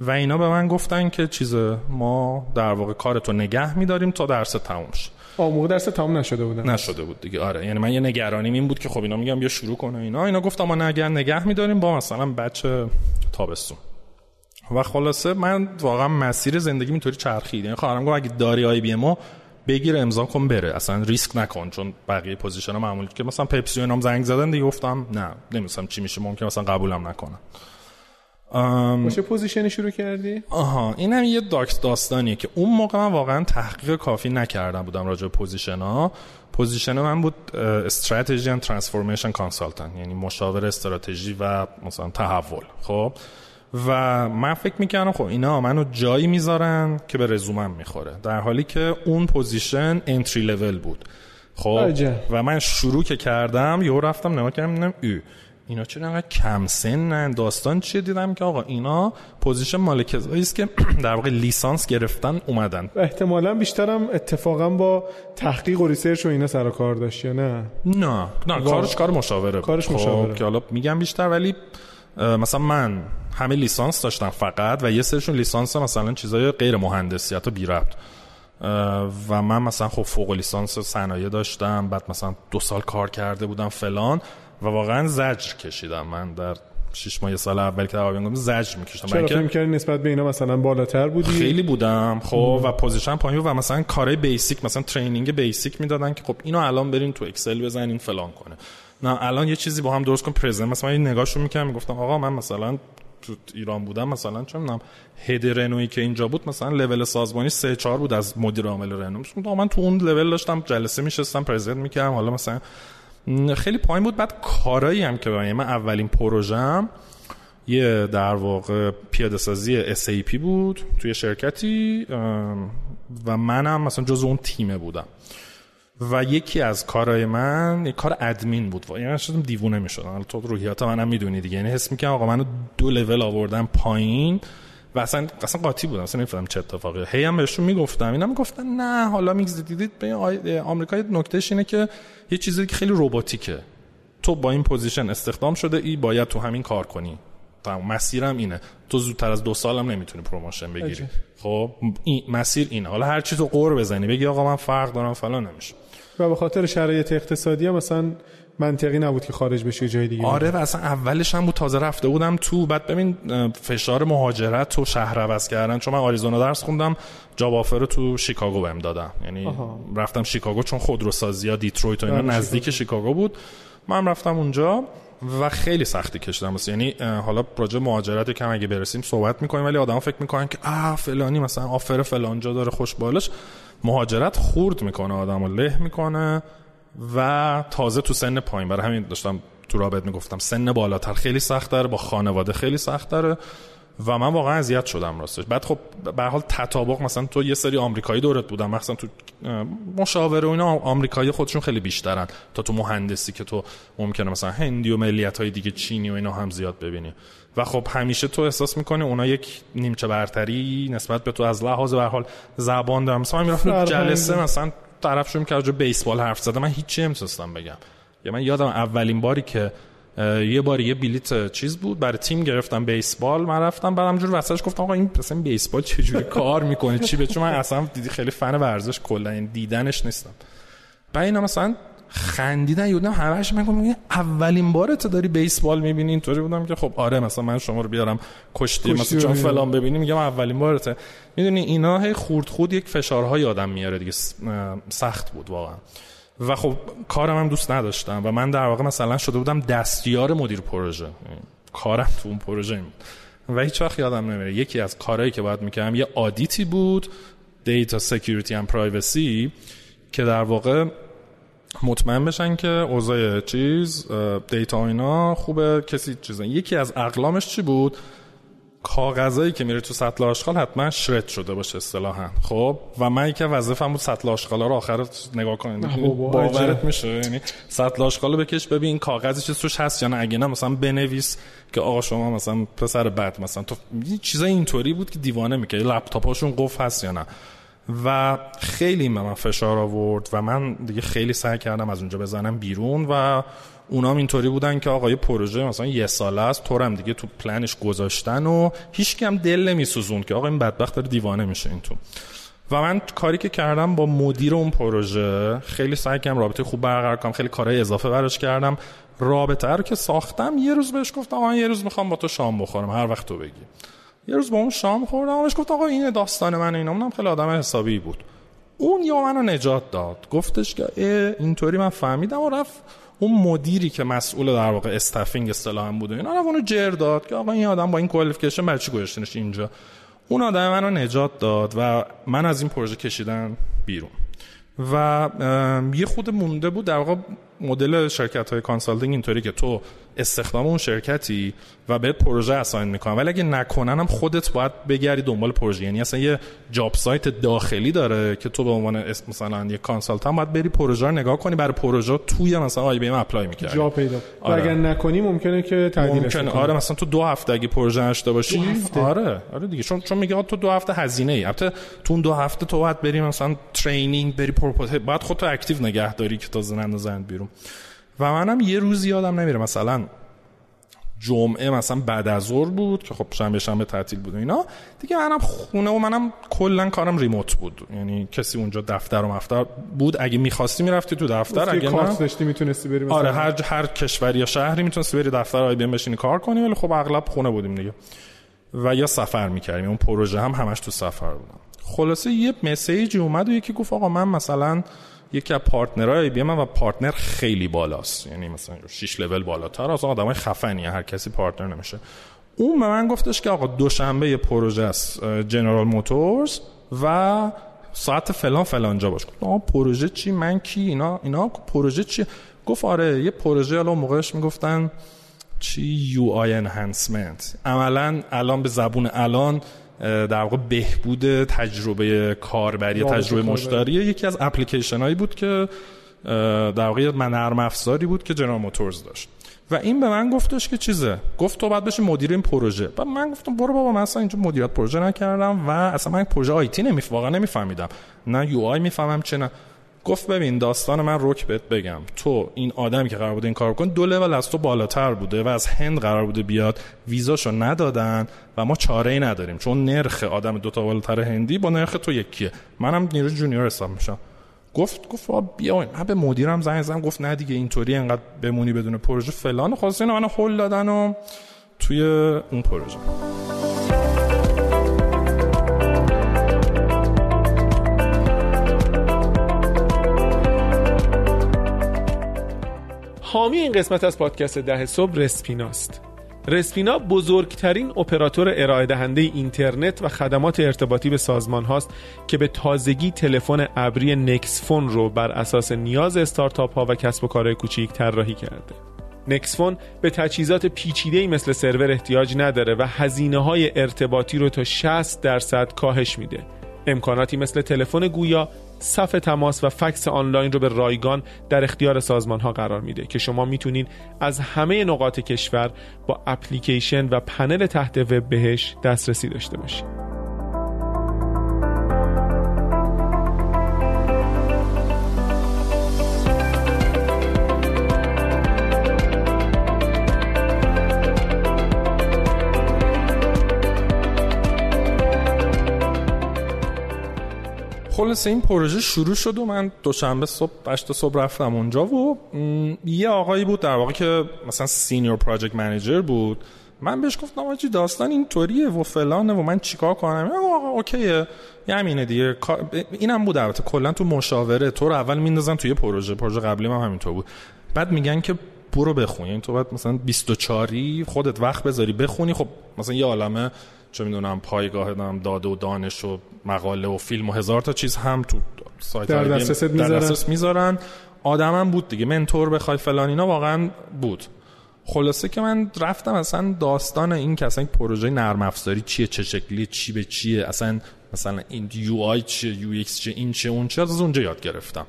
و اینا به من گفتن که چیز ما در واقع کارتو نگه میداریم تا درس تموم شه. موقع درس تموم نشده بود نشده بود دیگه. آره یعنی من یه نگرانیم این بود که خب اینا میگم بیا شروع کنه اینا. اینا گفتم ما نگه نگه میداریم با مثلا بچه تابستون. و خلاصه من واقعا مسیر زندگی اینطوری چرخید. یعنی خواهرم گفت اگه داری IBM و بگیر امضا کن بره. اصلا ریسک نکن چون بقیه position ها معمولی که مثلا پپسی و زنگ زدن دیگه گفتم نه نمی‌دونم چی میشه ممکن مثلا قبولم نکنن. با چه position ی شروع کردی؟ آها این هم یه داکت داستانیه که اون موقع من واقعا تحقیق کافی نکردم بودم راجع به position ها. position من بود strategy transformation consultant یعنی مشاور استراتژی و مثلا تحول. خب؟ و من فکر می‌کردم خب اینا منو جایی می‌ذارن که به رزومم می‌خوره. در حالی که اون position entry level بود. خب و من شروع که کردم یهو رفتم نگاه کردم دیدم اینا چرا انقدر کم سنن؟ داستان چیه؟ دیدم که آقا اینا position مال کسایی است که در واقع لیسانس گرفتن اومدن. احتمالا بیشترم اتفاقا با تحقیق و research و اینا سر کار داشت یا نه؟ نه. نه کارش کار مشاوره کارش خب، مشاوره. که حالا میگم بیشتر ولی مثلا من همه لیسانس داشتم فقط و یه سرشون لیسانس مثلا چیزای غیر مهندسی حتی بی ربط. و من مثلا خب فوق لیسانس صنایع داشتم بعد مثلا دو سال کار کرده بودم فلان و واقعا زجر کشیدم. من در شش ماه سال اول که IBM زجر میکشیدم. چرا فکر کردی نسبت به اینا مثلا بالاتر بودی؟ خیلی بودم خب و position پایین و مثلا کارهای basic مثلا training basic می‌دادن که خب اینو الان برین تو Excel بزنین فلان کنه. نه الان یه چیزی با هم درست کن پرزنت. مثلا این نگاهشو می‌کنم می‌گفتم آقا من مثلا تو ایران بودم مثلا چه می‌دونم هد رنوی که اینجا بود مثلا لول سازمانی 3 4 بود از مدیر عامل رنو. من تو اون لول داشتم جلسه میشستم پرزنت می‌کردم حالا مثلا خیلی پایین بود. بعد کارایی هم که من اولین پروژم یه در واقع پیاده سازی SAP بود توی شرکتی و منم مثلا جز اون تیمه بودم. و یکی از کارهای من یک کار ادمین بود. و یعنی شدم دیوونه می‌شدم. تو روحیات منم می‌دونی دیگه. یعنی حس می‌کنم آقا منو دو لول آوردم پایین و اصلا اصلا قاطی بودم اصلا نمی‌فهمم چه اتفاقی. هی هم بهشون می‌گفتم. اینا می‌گفتن نه حالا میگز دیدید به آمریکا نکتهش اینه که یه چیزی که خیلی رباتیکه. تو با این position استخدام شده ای باید تو همین کار کنی. تمام. مسیرم اینه. تو زودتر از دو سالم نمی‌تونی promotion بگیری. خب این مسیر اینه. حالا هر چی تو غر بزنی بگی آقا من فرق دارم فلان نمیشه. و به خاطر شرایط اقتصادی هم مثلا منطقی نبود که خارج بشه جای دیگه آره و اصلا اولش هم بود تازه رفته بودم تو بعد ببین فشار مهاجرت و شهر عوض کردن. چون من آریزونا درس خوندم job offer رو تو شیکاگو بهم دادم یعنی آها. رفتم شیکاگو چون خودروسازی ها دیترویت و اینا بله، نزدیک شیکاگو بود. من رفتم اونجا. و خیلی سختی کشیدم واسه. یعنی حالا پروژه مهاجرتم اگه برسیم صحبت می‌کنیم ولی آدم فکر می‌کنن که آ فلانی مثلا offer فلانجا داره خوش به حالش. مهاجرت خورد می‌کنه آدمو له می‌کنه و تازه تو سن پایین. برای همین داشتم تو رابط می‌گفتم سن بالاتر خیلی سخت داره با خانواده خیلی سخت داره و من واقعا اذیت شدم راستش. بعد خب به حال تطابق مثلا تو یه سری آمریکایی دورت بودم مثلا تو مشاوره و اینا آمریکایی خودشون خیلی بیشترن. تا تو مهندسی که تو ممکنه مثلا هندی و ملیت های دیگه چینی و اینا هم زیاد ببینی. و خب همیشه تو احساس می‌کنی اونا یک نیمچه برتری نسبت به تو از لحاظ به حال زبان دارم مثلا می‌رفتم جلسه مثلا طرف شروع کرد بیسبال حرف زده من هیچی نمی‌تونستم بگم. یا من یادم اولین باری که یه بار یه بلیت چیز بود برای تیم گرفتم بیسبال من رفتم بعدم جور وسطش گفتم آقا این مثلا بیسبال چجوری کار می‌کنه؟ چی به چون من اصلا دیدی خیلی فن ورزش کلا این دیدنش نیستم. بعد اینا مثلا خندیدن یودم همش میگم اولین باره تو داری بیسبال می‌بینی؟ اینطوری بودم که خب آره مثلا من شما رو بیارم کشتی, مثلا چون فلان ببینی میگم اولین بارته. می‌دونی اینا هی خورد خورد یک فشارهای آدم میاره دیگه سخت بود واقعا. و خب کارم هم دوست نداشتم و من در واقع مثلا شده بودم دستیار مدیر پروژه. کارم تو اون پروژه و هیچ وقت یادم نمیره. یکی از کارهایی که باید می‌کردم یه audit ی بود data security and privacy که در واقع مطمئن بشن که اوضاع چیز دیتا اینا خوبه کسی چیزن یکی از اقلامش چی بود؟ کاغذایی که میره تو سطل آشغال حتما شرد شده باشه اصطلاحا. خب؟ و من که وظیفه‌م بود سطل آشغالا رو آخر نگاه کنم. باورت میشه؟ یعنی سطل آشغال بکش ببین کاغذی چیز توش هست یا نه. اگه نه مثلا بنویس که آقا شما مثلا پسر بد مثلا تو چیزای اینطوری بود که دیوانه می‌کنه لپتاپاشون قفل هست یا نه. و خیلی من فشار آورد و من دیگه خیلی سعی کردم از اونجا بزنم بیرون و اونام اینطوری بودن که آقای پروژه مثلا یه ساله است تو هم دیگه تو پلنش گذاشتن و هیچ کم دل نمیسوزون که آقا این بدبخت داره دیوانه میشه این تو. و من کاری که کردم با مدیر اون پروژه خیلی سعی کردم رابطه خوب برقرار کنم خیلی کارهای اضافه براش کردم. رابطه رو که ساختم یه روز بهش گفتم آقا یه روز می‌خوام با تو شام بخورم هر وقت تو بگی. یه روز با اون شام خوردم بهش گفت آقا این داستان من اینا منم خیلی آدم حسابی بود. اون یا منو نجات داد. گفتش که اینطوری من فهمیدم و رفت اون مدیری که مسئول در واقع staffing اصطلاحا بود اینا رو اونو جر داد که آقا این آدم با این qualification برای چی گذاشتنش اینجا؟ اون آدم منو نجات داد و من از این پروژه کشیدن بیرون. و یه خود مونده بود در واقع مدل شرکت های consulting اینطوری که تو استخدام اون شرکتی و بهت پروژه assign می‌کنن. ولی اگه نکنن هم خودت باید بگردی دنبال پروژه. یعنی اصلا یه job site داخلی داره که تو به عنوان مثلا یه consultant باید بری پروژه رو نگاه کنی. برای پروژه توی مثلا IBM apply می‌کردی. جا پیدا. آره. اگر نکنی ممکنه که تعدیلش ممکنه. آره مثلا تو دو هفته اگه پروژه داشته باشی. آره. آره دیگه. چون چون میگه تو دو هفته هزینه ای البته تو اون دو هفته تو باید بری مثلا training بری propose بعد خودتو active نگه داری که ننداز‌نت بیرون. و منم یه روز یادم نمیره مثلا جمعه مثلا بعد از ظهر بود که خب شنبه شنبه تعطیل بود و اینا. دیگه منم خونه و منم کلا کارم remote بود. یعنی کسی اونجا دفتر و مفتر بود. اگه می‌خواستی می‌رفتی تو دفتر اگه کارت داشتی می‌تونستی بری آره هر هر کشوری یا شهری می‌تونستی بری دفتر IBM بشینی کار کنی ولی خب اغلب خونه بودیم دیگه. و یا سفر می‌کردیم. اون پروژه هم همش تو سفر بودم خلاصه یه message ی اومد و یکی گفت آقا من مثلا یکی از partner های IBM ام و partner خیلی بالاست. یعنی مثلا 6 لول بالاتر از آدمای خفنی هر کسی partner نمیشه. اون به من گفتش که آقا دوشنبه یه پروژه است General Motors و ساعت فلان فلان جا باش. آقا پروژه چی؟ من کی؟ اینا اینا پروژه چی گفت آره یه پروژه الان موقعش می‌گفتن چی؟ یو آی انهانسمنت عملا الان به زبون الان در واقع بهبود تجربه کاربری تجربه مشتری. یکی از اپلیکیشن هایی بود که در واقع من نرم افزاری بود که جنرال موتورز داشت. و این به من گفتش که چیزه؟ گفت تو باید بشی مدیر این پروژه. و من گفتم برو بابا من اصلا اینجا مدیریت پروژه نکردم و اصلا من پروژه آیتی نمیف واقعا نمیفهمیدم. نه یو آی می‌فهمم چه نه. گفت ببین داستان من روک بهت بگم تو این آدمی که قرار بوده این کار کن دو لول از تو بالاتر بوده و از هند قرار بوده بیاد ویزاشو ندادن و ما چاره ای نداریم چون نرخ آدم دو تا بالاتر هندی با نرخ تو یکیه منم نیرو جونیور حساب میشم گفت گفت بیا من به مدیرم زنگ زدم گفت نه دیگه اینطوری انقدر بمونی بدون پروژه فلان خلاص اینو منو هول دادن و توی اون پروژه حامی این قسمت از پادکست ده صبح رسپیناست رسپینا بزرگترین اپراتور ارائه دهنده اینترنت و خدمات ارتباطی به سازمان هاست که به تازگی تلفن ابری نکس فون رو بر اساس نیاز استارتاپ ها و کسب و کارهای کوچیک طراحی کرده. نکس فون به تجهیزات پیچیده‌ای مثل سرور احتیاج نداره و هزینه های ارتباطی رو تا 60 درصد کاهش میده. امکاناتی مثل تلفن گویا صف تماس و فکس آنلاین رو به رایگان در اختیار سازمان ها قرار میده که شما می‌تونین از همه نقاط کشور با اپلیکیشن و پنل تحت وب بهش دسترسی داشته باشید. خلاصه این پروژه شروع شد و من دوشنبه صبح 8 صبح رفتم اونجا و یه آقایی بود در واقع که مثلا سینیور پراجکت منیجر بود. من بهش گفتم آجی داستان اینطوریه و فلانه و من چیکار کنم؟ آقا اوکیه. یه همینه دیگه. اینم بود البته. کلا تو مشاوره. تو رو اول میندازن توی پروژه. پروژه قبلی من همینطور بود. بعد میگن که برو بخون. یعنی تو باید مثلا 24 خودت وقت بذاری بخونی. خب مثلا یه عالمه چه می‌دونم پایگاه دارم داده و دانش و مقاله و فیلم و هزار تا چیز هم تو سایت در دسترس می‌ذارن. آدمم بود دیگه mentor بخوای فلان اینا واقعا بود. خلاصه که من رفتم اصلا داستان این که اصلا پروژه نرم افزاری چیه چه شکلی چی به چیه اصلا مثلا این UI چیه UX چیه این چیه اون چیه از اونجا یاد گرفتم.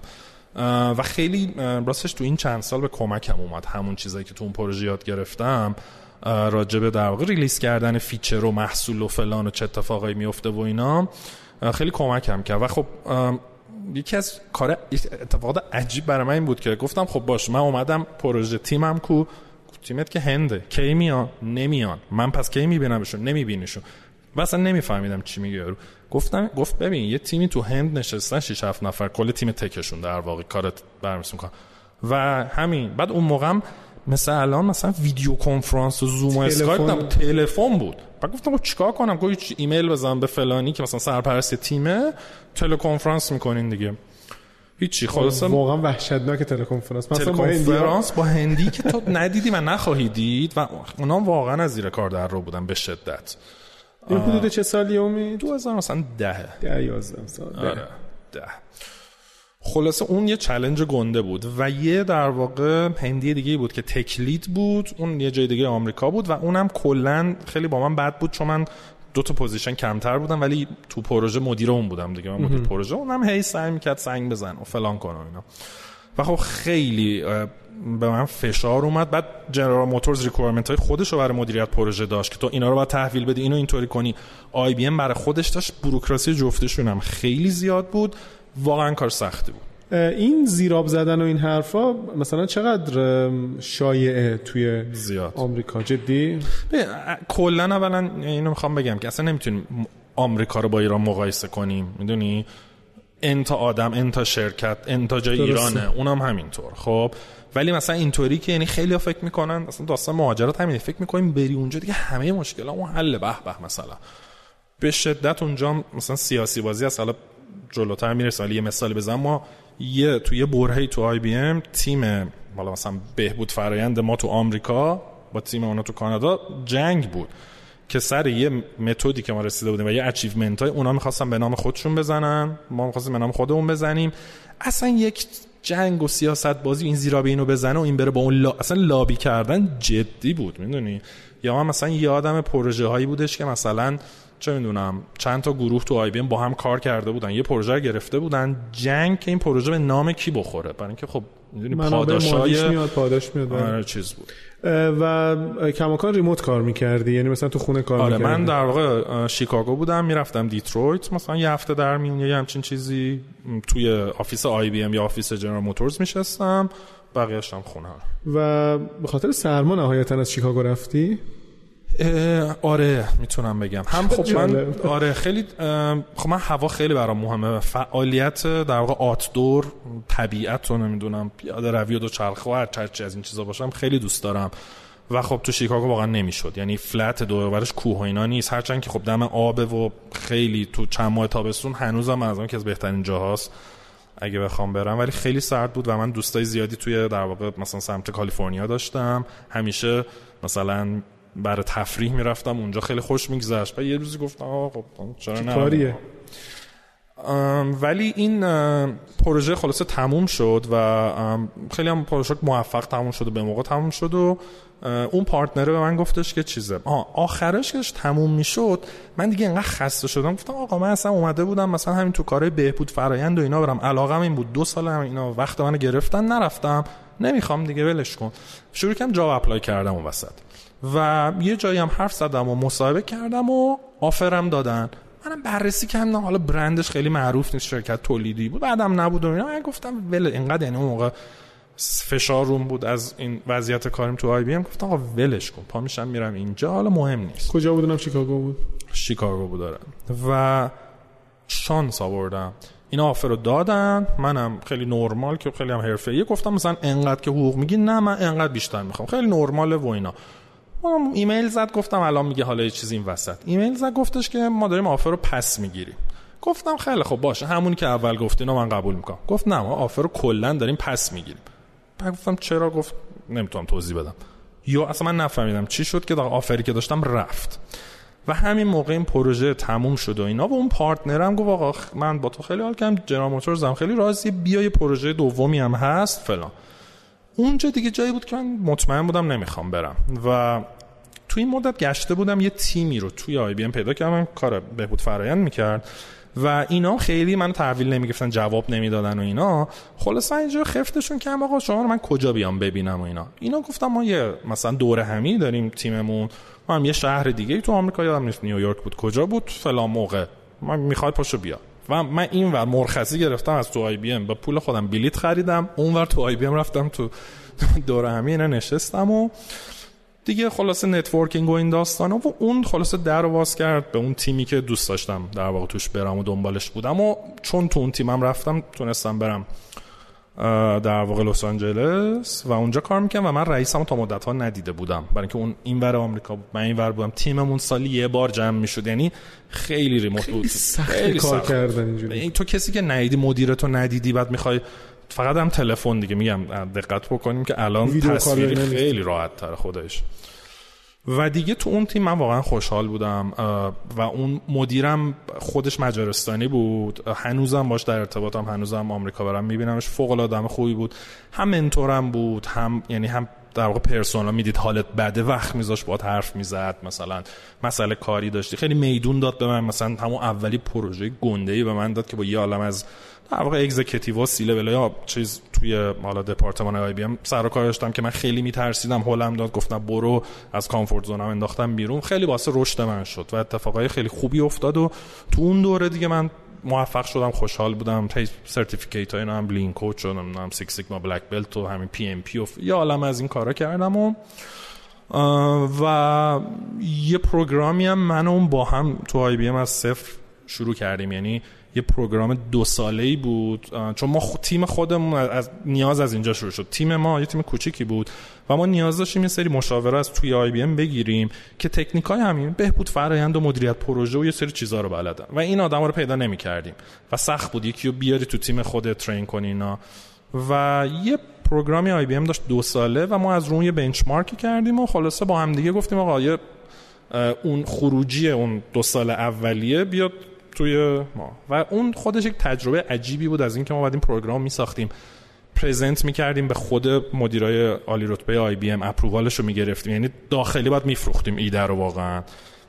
و خیلی راستش تو این چند سال به کمکم اومد همون چیزایی که تو اون پروژه یاد گرفتم. راجبه در واقع release کردن feature و محصول و فلان و چه اتفاقایی میفته و اینا خیلی کمکم کرد. و خب یکی از کار اتفاقات عجیب برای من این بود که گفتم خب باش من اومدم پروژه تیمم کو تیمت که هنده کی میان؟ نمیان. من پس کی میبینمشون؟ نمیبینیشون. و اصلا نمیفهمیدم چی میگه گفتم گفت ببین یه تیمی تو هند نشستن 6 7 نفر کل تیم تکشون در واقع کارت برمیسون کن و همین بعد اون موقعم مثل الان مثلا video conference و زوم و اسکایپ تلفن. بود. بعد گفتم خب چیکار کنم؟ گفت ایمیل بزنم به فلانی که مثلا سرپرست تیمه teleconference می‌کنین دیگه. هیچی خلاصه واقعا وحشتناک teleconference. مثلا تلکنفرانس با هندی که تو ندیدی و نخواهی دید و اونا واقعا از زیر کار در رو بودن به شدت. این حدود چه سالی امید؟ 2000 مثلا 10 10 11 سال. ده. آره ده. خلاصه اون یه challenge گنده بود و یه در واقع هندی دیگه بود که tech lead بود اون یه جای دیگه آمریکا بود و اونم کلا خیلی با من بد بود چون من دو تا position کمتر بودم ولی تو پروژه مدیر اون بودم دیگه من مدیر پروژه اونم هی سعی می‌کرد سنگ بزن و فلان کنه اینا. و خب خیلی به من فشار اومد. بعد General Motors requirement های خودش رو برای مدیریت پروژه داشت که تو اینا رو باید تحویل بدی اینو اینطوری کنی. آی بی ام برای خودش داشت بوروکراسی جفتشون هم خیلی زیاد بود. واقعا کار سختی بود. این زیراب زدن و این حرفا مثلا چقدر شایعه توی زیاد. آمریکا؟ جدی؟ کلا اولا اینو می‌خوام بگم که اصلا نمی‌تونیم آمریکا رو با ایران مقایسه کنیم می‌دونی؟ انتا آدم انتا شرکت انتا جای ایرانه اونم همینطور خب؟ ولی مثلا اینطوری که یعنی خیلی فکر می‌کنن مثلا داستان مهاجرت همین فکر می‌کنیم بری اونجا دیگه همه مشکلامون حل به به مثلا. به شدت اونجا مثلا سیاسی بازی از حالا جلوتر می‌رسه. ولی یه مثال بزنم. ما یه تو یه برهه‌ای تو IBM تیم مثلا بهبود فرایند ما تو آمریکا با تیم اونا تو کانادا جنگ بود که سر یه متدی که ما رسیده بودیم و یه achievement های اونا می‌خواستن به نام خودشون بزنن. ما می‌خواستیم به نام خودمون بزنیم. اصلا یک جنگ و سیاست بازی این زیرآب اینو بزنه و این بره با اون لا... اصلا لابی کردن جدی بود. می‌دونی؟ یا من مثلا یادم پروژه هایی بودش که مثلا چه می‌دونم چند تا گروه تو IBM با هم کار کرده بودن یه پروژه گرفته بودن جنگ که این پروژه به نام کی بخوره؟ برای اینکه خب می‌دونی پاداشای میاد پاداش میاد آره چیز بود. و کماکان remote کار می‌کردی؟ یعنی مثلا تو خونه کار آره می‌کردی؟ من در واقع شیکاگو بودم می‌رفتم دیترویت مثلا یه هفته در میون یه همچین چیزی توی office IBM یا office General Motors میشستم بقیه‌اش هم خونه و به خاطر سرما نهایتا از شیکاگو رفتی؟ آره می‌تونم بگم. هم خب من آره خیلی خب من هوا خیلی برام مهمه فعالیت در واقع آتدور طبیعت رو نمی‌دونم پیاده روی و دوچرخه و هر از این چیزا باشم خیلی دوست دارم. و خب تو شیکاگو واقعا نمی‌شد. یعنی فلت دور برش کوه و اینا نیست. هرچند که خب دم آبه و خیلی تو چند ماه تابستون هنوزم از اون که از بهترین جاهاست اگه بخوام برم. ولی خیلی سرد بود و من دوستای زیادی توی در واقع مثلا سمت کالیفرنیا داشتم. همیشه مثلا برای تفریح می‌رفتم اونجا خیلی خوش میگذشت. و یه روزی گفتم آقا خب چرا نه؟ کاریه؟ ولی این پروژه خلاصه تموم شد و خیلی هم پروژه موفق تموم شد و به موقع تموم شد و اون پارتنره به من گفتش که چیزه. آخرش که تموم می‌شد من دیگه اینقدر خسته شدم. گفتم آقا من اصلا اومده بودم مثلا همین تو کارهای بهبود فرایند و اینا برم. علاقم این بود. دو سال هم اینا وقت منو گرفتن نرفتم. نمی‌خوام دیگه ولش کن. شروع کردم job apply کردم اون وسط. و یه جایی هم حرف زدم و مصاحبه کردم و offer م دادن. منم بررسی کردم. حالا برندش خیلی معروف نیست شرکت تولیدی بود. بعدم نبود و اینا. من گفتم ول اینقدر یعنی اون موقع فشار روم بود از این وضعیت کاریم تو IBM. گفتم آقا ولش کن. پا میشم میرم اینجا. حالا مهم نیست. کجا بودنم شیکاگو بود. شیکاگو بود دارم و شانس آوردم. این آفر رو دادن. منم خیلی نرمال که خیلی هم حرفه‌ای. گفتم مثلا انقدر که حقوق میگی نه من انقدر بیشتر می‌خوام. خیلی نرماله و اینا. ایمیل زد گفتم الان میگه حالا یه چیزی این وسط. ایمیل زد گفتش که ما داریم آفر رو پس می‌گیریم. گفتم خیلی خب باشه همونی که اول گفتی من قبول می‌کنم. گفت نه ما آفر رو کلا داریم پس می‌گیریم. بعد گفتم چرا؟ گفت نمی‌تونم توضیح بدم. یا اصلا من نفهمیدم چی شد که آفری که داشتم رفت. و همین موقع این پروژه تموم شد و اینا و اون partner م گفت آقا من با تو خیلی حال کردم General Motors خیلی راضی بیا یه پروژه دومی هم هست فلان. اونجا دیگه جایی بود که من مطمئن بودم نمی‌خوام برم. و توی این مدت گشته بودم یه تیمی رو توی IBM پیدا کردم. کار بهبود فرایند می‌کرد. و اینا خیلی من تحویل نمی‌گفتن جواب نمی‌دادن و اینا. خلاصه اینجا خفتشون که آقا شما رو من کجا بیام ببینم و اینا. اینا گفتم ما یه مثلا دوره همی داریم تیممون. ما هم یه شهر دیگه تو آمریکا یادم نیست نیویورک بود کجا بود فلان موقع. من می‌خواد پاشو بیا و من این ور مرخصی گرفتم از تو IBM. با پول خودم بلیت خریدم. اون ور تو IBM رفتم تو دوره همی اینا نشستم و دیگه خلاصه networking و این داستان و اون خلاصه در واز کرد به اون تیمی که دوست داشتم در واقع توش برم و دنبالش بودم و چون تو اون تیمم رفتم تونستم برم در واقع لس آنجلس و اونجا کار می‌کنم و من رئیسم تا مدت ها ندیده بودم. برای اینکه اون این ور آمریکا من این ور بودم. تیممون سالی یه بار جمع می‌شد. یعنی خیلی ریموت بود. خیلی کار کردن اینجوری. تو کسی که ندیدی مدیرتو ندیدی بعد می‌خوای فقط هم تلفن دیگه. میگم دقت بکنیم که الان تصویری خیلی راحت تر خودش و دیگه تو اون تیم من واقعا خوشحال بودم و اون مدیرم خودش مجارستانی بود. هنوزم باش در ارتباطم هنوزم آمریکا برم میبینمش. فوق العاده خوبی بود. هم منتورم بود هم یعنی هم در واقع پرسونا می‌دید حالت بده وقت میذاش باید حرف می‌زد. مثلا مسئله کاری داشتی. خیلی میدون داد به من. مثلا همون اولی پروژه گنده ای به من داد که با یه عالم از در واقع executive C-level یا چیز توی حالا دپارتمان IBM سر و کار داشتم که من خیلی میترسیدم هولم داد گفتم برو از comfort zone م انداختم بیرون. خیلی واسه رشد من شد و اتفاقای خیلی خوبی افتاد و تو اون دوره دیگه من موفق شدم خوشحال بودم. تی certificate های هم lean coach شدم نم Six Sigma black belt و همین PMP و یه عالم از این کارا کردم و و یه program ی هم من اون با هم تو IBM از صفر شروع کردیم. یعنی یه program دو ساله ای بود چون ما تیم خودمون از نیاز از اینجا شروع شد. تیم ما یه تیم کوچیکی بود و ما نیاز داشتیم یه سری مشاوره از توی IBM بگیریم که تکنیکای همین بهبود فرایند و مدیریت پروژه و یه سری چیزا رو بلدن. و این آدما رو پیدا نمی کردیم و سخت بود. یکی رو بیاری تو تیم خودت train کنی اینا. و یه program ی IBM داشت دو ساله و ما از روی benchmark ی کردیم و خلاصه با هم دیگه گفتیم آقا اون خروجی اون دو سال اولیه بیاد توی ما. و اون خودش یک تجربه عجیبی بود از اینکه ما بعد این program می ساختیم present می کردیم به خود مدیرای عالی رتبه IBM approval ش رو می گرفتیم یعنی داخلی باید میفروختیم ایده رو واقعا.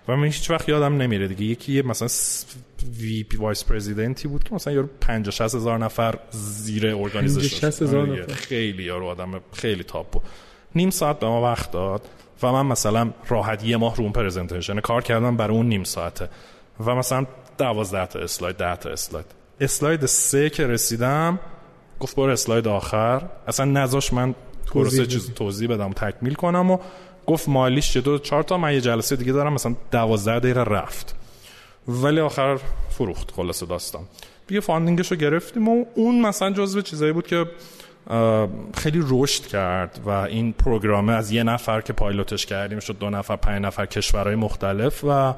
و من هیچ وقت یادم نمیره دیگه. یکی مثلا VP vice president ی بود که مثلا یارو 50 60 هزار نفر زیر organization خیلی یارو آدم خیلی تاپ بود. نیم ساعت به ما وقت داد و من مثلا راحت یه ماه رو اون پرزنتیشن کار کردم برای اون نیم ساعته. و مثلا دوازده تا اسلاید ده تا اسلاید. اسلاید سه که رسیدم. گفت برو اسلاید آخر. اصلا نذاش من پروسه چیز توضیح بدم تکمیل کنم و گفت مالیش چه؟ دو چهار تا. من یه جلسه دیگه دارم مثلا دوازده دقیقه رفت. ولی آخر فروخت خلاصه داستان. دیگه funding ش رو گرفتیم و اون مثلا جزو چیزایی بود که خیلی رشد کرد و این program ه از یه نفر که پایلوتش کردیم شد دو نفر پنج نفر کشورهای مختلف و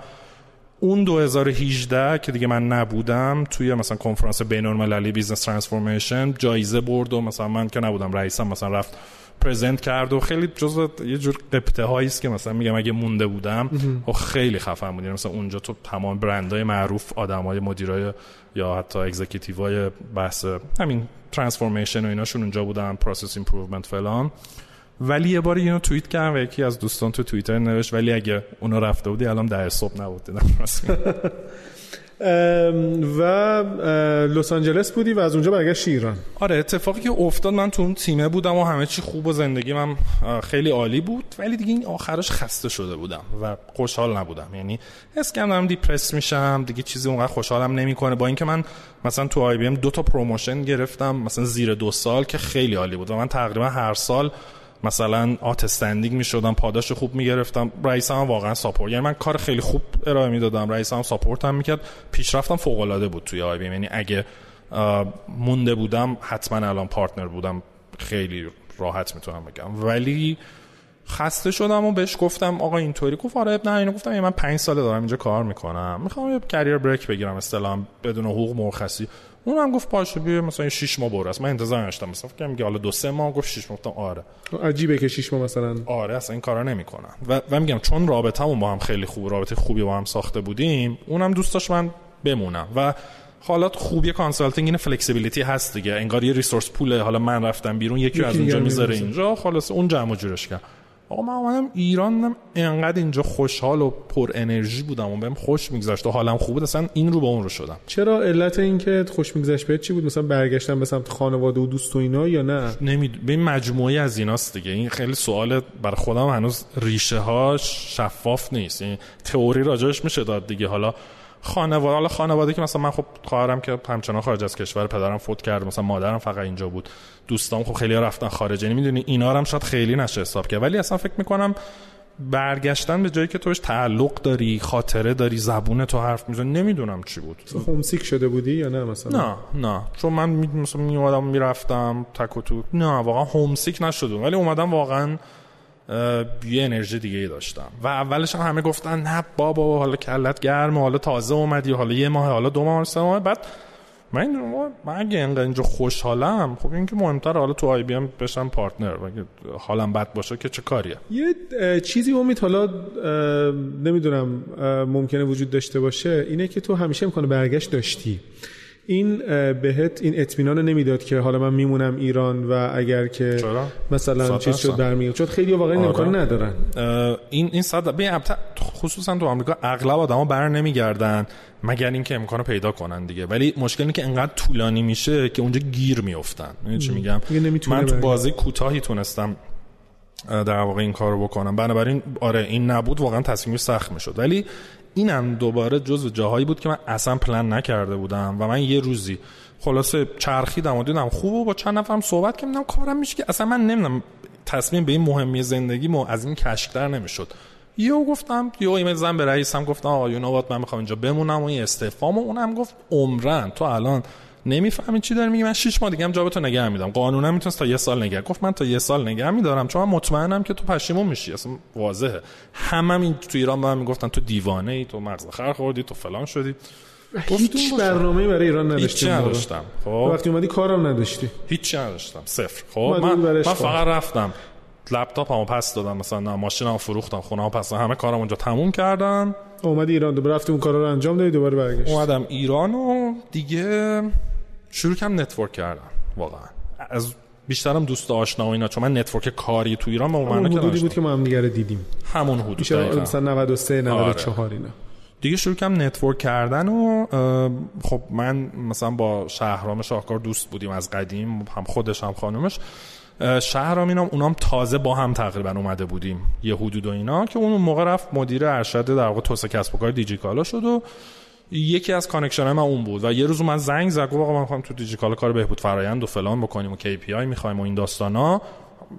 اون 2018 که دیگه من نبودم توی مثلا کنفرانس بین المللی business transformation جایزه برد و مثلا من که نبودم رئیسم مثلا رفت present کرد و خیلی جزء یه جور غبطه هایی است که مثلا میگم اگه مونده بودم و خیلی خفن بود. یعنی مثلا اونجا تو تمام برندهای معروف آدمای مدیرای یا حتی اگزیکیتیوهای بحث همین transformation و ایناشون اونجا بودن process improvement فلان. ولی یه بار اینو توییت کردم و یکی از دوستان تو توییتر نوشت ولی اگه اونو رفته بودی الان ده صبح نبود. و لس آنجلس بودی و از اونجا برگشت ایران. آره اتفاقی که افتاد من تو اون تیمه بودم و همه چی خوب و زندگی من خیلی عالی بود. ولی دیگه این آخرش خسته شده بودم و خوشحال نبودم. یعنی حس کردم دارم depress میشم دیگه چیزی اونقدر خوشحالم نمی‌کنه. با اینکه من مثلا تو IBM دو تا promotion گرفتم مثلا زیر دو سال که خیلی عالی بود. و من تقریبا هر سال مثلا outstanding می شدم پاداش خوب می گرفتم رئیسم هم واقعا support یعنی من کار خیلی خوب ارائه می‌دادم. رئیسم هم support هم می‌کرد. پیشرفتم فوق العاده بود توی آی یعنی اگه مونده بودم حتما الان partner بودم. خیلی راحت می‌تونم بگم. ولی خسته شدم و بهش گفتم آقا اینطوری. گفت آره نه اینو گفتم. من پنج ساله دارم اینجا کار می‌کنم. می‌خوام یه career break بگیرم. اصطلاحا بدون حقوق مرخصی. اونم گفت پاشو بیا مثلا 6 ماه برو من انتظار داشتم مثلا فکر میگه حالا دو سه ماه گفت 6 ماه گفتم آره. عجیبه که 6 ماه مثلا. آره اصلا این کارا نمی‌کنن و, و میگم چون رابطمون با هم خیلی خوب رابطه خوبی با هم ساخته بودیم اونم دوست داشت من بمونم. و حالا خوبی consulting این flexibility هست دیگه. انگار یه resource pool ه. حالا من رفتم بیرون یکی, از اینجا می‌ذاره اینجا. خلاص اون جمع جورش کرد. آقا من اومدم ایران انقدر اینجا خوشحال و پر انرژی بودم و بهم خوش میگذشت و حالم خوب بود اصلا این رو به اون رو شدم. چرا علت این که خوش میگذشت بهت چی بود؟ مثلا برگشتن به سمت خانواده و دوست و اینا یا نه؟ نمی به این مجموعه از ایناست دیگه. این خیلی سوال برای خودم هنوز ریشه هاش شفاف نیست. این تئوری راجعش میشه داد دیگه. حالا خانواده حالا خانواده که مثلا من خب خواهرم که همچنان خارج از کشور پدرم فوت کرد مثلا مادرم فقط اینجا بود. دوستام خب خیلی رفتن خارج. یعنی می‌دونی اینا هم شاید خیلی نشه حساب کرد. ولی اصلا فکر می‌کنم برگشتن به جایی که توش تعلق داری خاطره داری زبون تو حرف می‌زنی نمی‌دونم چی بود. هومسیک شده بودی یا نه مثلا؟ نه نه. چون من مثلا می اومدم می‌رفتم تک و تو. نه واقعا هومسیک نشدم ولی اومدم واقعا یه انرژی دیگه ای داشتم. و اولش هم همه گفتن نه بابا حالا کلت گرمه حالا تازه اومدی حالا یه ماه حالا دو ماه سه ماه. بعد من من اگه اینقدر اینجا خوشحالم خب این که مهمتر حالا تو آی بی ام بشم پارتنر اگه حالم بد باشه که چه کاریه؟ یه چیزی امید حالا نمی‌دونم ممکنه وجود داشته باشه اینه که تو همیشه امکان برگشت داشتی. این بهت این اطمینان رو نمی‌داد که حالا من میمونم ایران و اگر که چرا؟ مثلا چیز شد برمیاد چون خیلی واقعا این امکان آره. ندارن. این این صد خصوصا تو آمریکا اغلب آدما بر نمیگردن مگر اینکه امکانو پیدا کنن دیگه. ولی مشکل اینه که انقدر طولانی میشه که اونجا گیر میافتن. چی میگم؟ من تو بازی کوتاهی تونستم در واقع این کارو بکنم. بنابراین آره این نبود واقعا تصمیم سخت می‌شد. ولی اینم دوباره جزو جاهایی بود که من اصلا پلن نکرده بودم و من یه روزی خلاصه چرخیدم و دیدم خوب و با چند نفرم صحبت کردم کارم میشه که اصلا من نمی‌دونم تصمیم به این مهمی زندگی مو از این کشکتر نمی‌شد. یهو گفتم یهو ایمیل زن به رئیسم گفتم آقا یو من می‌خوام اینجا بمونم و این استعفام و اونم گفت عمرن تو الان نمی‌فهمی چی داری میگی. من 6 ماه دیگه هم جابتو نگه میدم قانونا می‌تونست تا یه سال نگه گفت من تا یه سال نگه میدارم. چون من مطمئنم که تو پشیمون میشی. اصلا واضحه. همه این تو ایران به من می‌گفتن تو دیوانه ای تو مغز خر خوردی تو فلان شدی. هیچ برنامه‌ای برای ایران نداشتی هیچ نداشتم. خب. وقتی اومدی کارم نداشتی. هیچ نداشتم. صفر. خب. من, من فقط رفتم. لپتاپمو پس دادم. مثلا ماشینمو فروختم. خونه‌مو پس همه کارم اونجا تموم کردم. اومدی ایران. دوباره رفتی اون کارا رو انجام دادی. دوباره برگشت اومدم ایران و دیگه شروع کم network کردم واقعا. از بیشترم دوست آشنا و اینا چون من network کاری تو ایران به اون حدودی بود که ما هم دیگه دیدیم. همون حدود مثلا 93 94 آره. اینا. دیگه شروع کم network کردن و خب من مثلا با شهرام شاهکار دوست بودیم از قدیم هم خودش هم خانومش. شهرام اینا اونام تازه با هم تقریبا اومده بودیم یه حدود و اینا که اون موقع رفت مدیر ارشد در واقع توسعه کسب و کار دیجیکالا شد و یکی از connection من اون بود و یه روز من زنگ زد گفت آقا من می‌خوام تو دیجیکالا کار بهبود فرایند و فلان بکنیم و KPI می‌خوایم و این داستانا.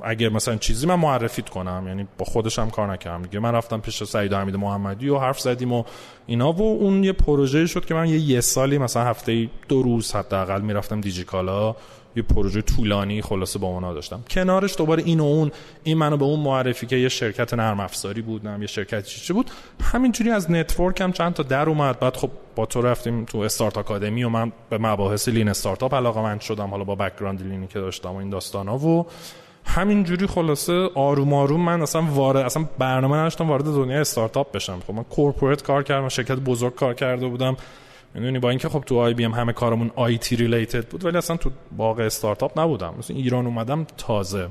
اگه مثلا چیزی من معرفیت کنم یعنی با خودش هم کار نکردم. دیگه من رفتم پیش سعید حمید محمدی و حرف زدیم و اینا و اون یه پروژه شد که من یه یه سالی مثلا هفته دو روز حداقل می‌رفتم دیجیکالا. یه پروژه طولانی خلاصه با اونا داشتم. کنارش دوباره این و اون این منو به اون معرفی که یه شرکت نرم افزاری بود نم یه شرکت چی بود. همینجوری از network هم چند تا در اومد. بعد خب با تو رفتیم تو استارت آکادمی و من به مباحث lean startup علاقه من شدم. حالا با background lean ی که داشتم و این داستانا و همینجوری خلاصه آروم آروم من اصلا وارد اصلا برنامه نداشتم وارد دنیای استارتاپ بشم. خب من corporate کار کردم شرکت بزرگ کار کرده بودم. می‌دونی با اینکه خب تو IBM همه کارمون IT related بود ولی اصلا تو باغ استارتاپ نبودم. مثلا ایران اومدم تازه.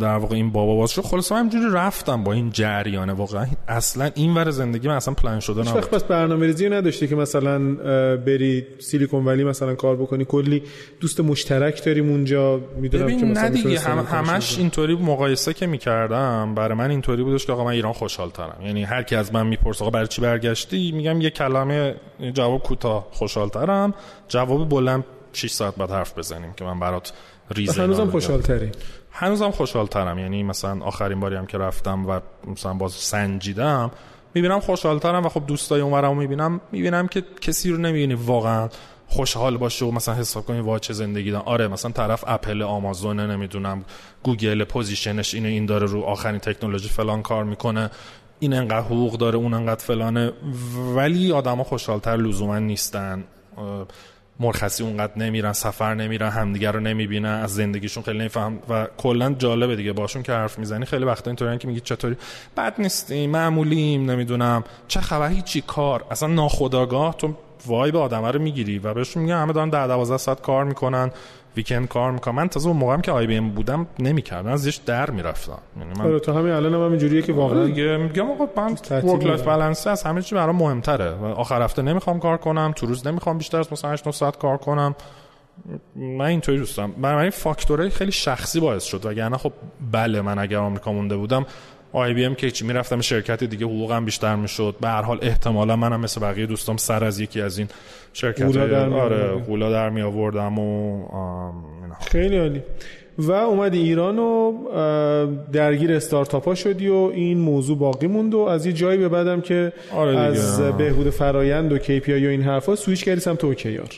در واقع این بابا باز شد. خلاص همینجوری رفتم با این جریانه. واقعا اصلا این ور زندگی من اصلا پلان شده نبود. وقت پس برنامه‌ریزی نداشتی که مثلا بری سیلیکون ولی مثلا کار بکنی؟ کلی دوست مشترک داریم اونجا. می‌دونم که مثلا دیگه هم همش اینطوری مقایسه که می‌کردم. برای من اینطوری بودش که آقا من ایران خوشحال ترم یعنی هر کی از من می‌پرسه آقا برای چی برگشتی؟ میگم یه کلمه جواب کوتاه خوشحال ترم جواب بلند 6 ساعت بعد حرف بزنیم که من برات ریزه هنوزم خوشحال تری هنوزم خوشحال ترم یعنی مثلا آخرین باری هم که رفتم و مثلا باز سنجیدم می‌بینم خوشحال ترم و خب دوستای اونورم می‌بینم. می‌بینم که کسی رو نمی‌بینی واقعا خوشحال باشه و مثلا حساب کنی وا چه زندگی دارن آره مثلا طرف اپل آمازون نمی‌دونم گوگل position ش اینه این داره رو آخرین تکنولوژی فلان کار می‌کنه. این انقدر حقوق داره اون انقدر فلانه. ولی آدما خوشحالتر لزوما نیستن. مرخصی اونقدر نمیرن سفر نمیرن همدیگه رو نمی‌بینن از زندگیشون خیلی نمیفهم و کلا جالبه دیگه باشون که حرف می‌زنی. خیلی وقتا اینطوریه که میگی چطوری؟ بد نیستیم معمولیم نمی‌دونم. چه خبر؟ هیچی کار. اصلا ناخداگاه تو وایب آدم رو می‌گیری و بهشون میگن همه دارن 10 12 ساعت کار می‌کنن. ویکند کار می‌کنم. من تازه اون موقعم که آی بی ام بودم نمی‌کردم. ازش در می‌رفتم. یعنی من آره تو همین الان هم اینجوریه که واقعا آره دیگه میگم آقا من work life balance از همه چی برام مهمتره. آخر هفته نمی‌خوام کار کنم تو روز نمی‌خوام بیشتر از مثلا 8 ساعت کار کنم. من اینطوری دوستم برای فاکتورهای خیلی شخصی باعث شد. وگرنه خب بله من اگر آمریکا مونده بودم IBM که چی؟ می‌رفتم شرکت دیگه حقوقم بیشتر می‌شد. به هر حال احتمالا منم مثل بقیه دوستام سر از یکی از این شرکت آره غولا در می آوردم و خیلی عالی. و اومدی ایران و درگیر استارتاپ ها شدی و این موضوع باقی موند و از یه جایی به بعدم که آره از بهبود فرایند و KPI و این حرفا سویچ کردی سمت OKR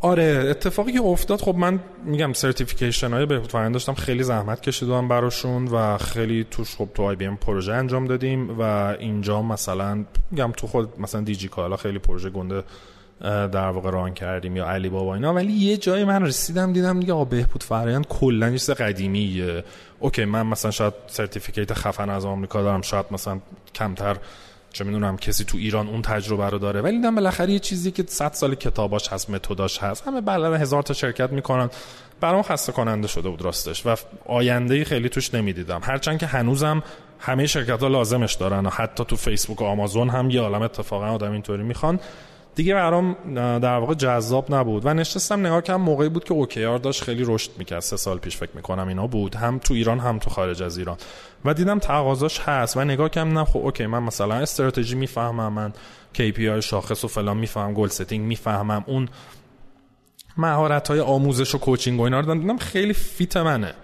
آره اتفاقی که افتاد خب من میگم certification های بهبود فرآیند داشتم. خیلی زحمت کشیدم براشون و خیلی توش خب تو IBM پروژه انجام دادیم و اینجا مثلا میگم تو خود مثلا دیجی کالا خیلی پروژه گنده در واقع run کردیم یا علی بابا اینا. ولی یه جایی من رسیدم دیدم دیگه آقا بهبود فرآیند کلا چیز قدیمیه. OK من مثلا شاید certificate خفن از آمریکا دارم شاید مثلا کمتر چه می‌دونم کسی تو ایران اون تجربه رو داره. ولی دیدم بالاخره یه چیزی که 100 سال کتاباش هست متداش هست. همه بلد هزار تا شرکت می‌کنن. برام خسته کننده شده بود راستش و آینده خیلی توش نمی‌دیدم. هرچند که هنوزم همه شرکت ها لازمش دارن و حتی تو فیسبوک و آمازون هم یه عالم اتفاقا آدم اینطوری می‌خوان. دیگه برام در واقع جذاب نبود. و نشستم نگاه کردم موقعی بود که OKR داشت خیلی رشد می‌کرد. سه سال پیش فکر می‌کنم اینا بود. هم تو ایران هم تو خارج از ایران. و دیدم تقاضاش هست. و نگاه کردم خب OK من مثلا استراتژی می‌فهمم من KPI شاخص و فلان می‌فهمم goal setting می‌فهمم اون مهارت های آموزش و coaching و اینا رو دیدم. خیلی fit منه.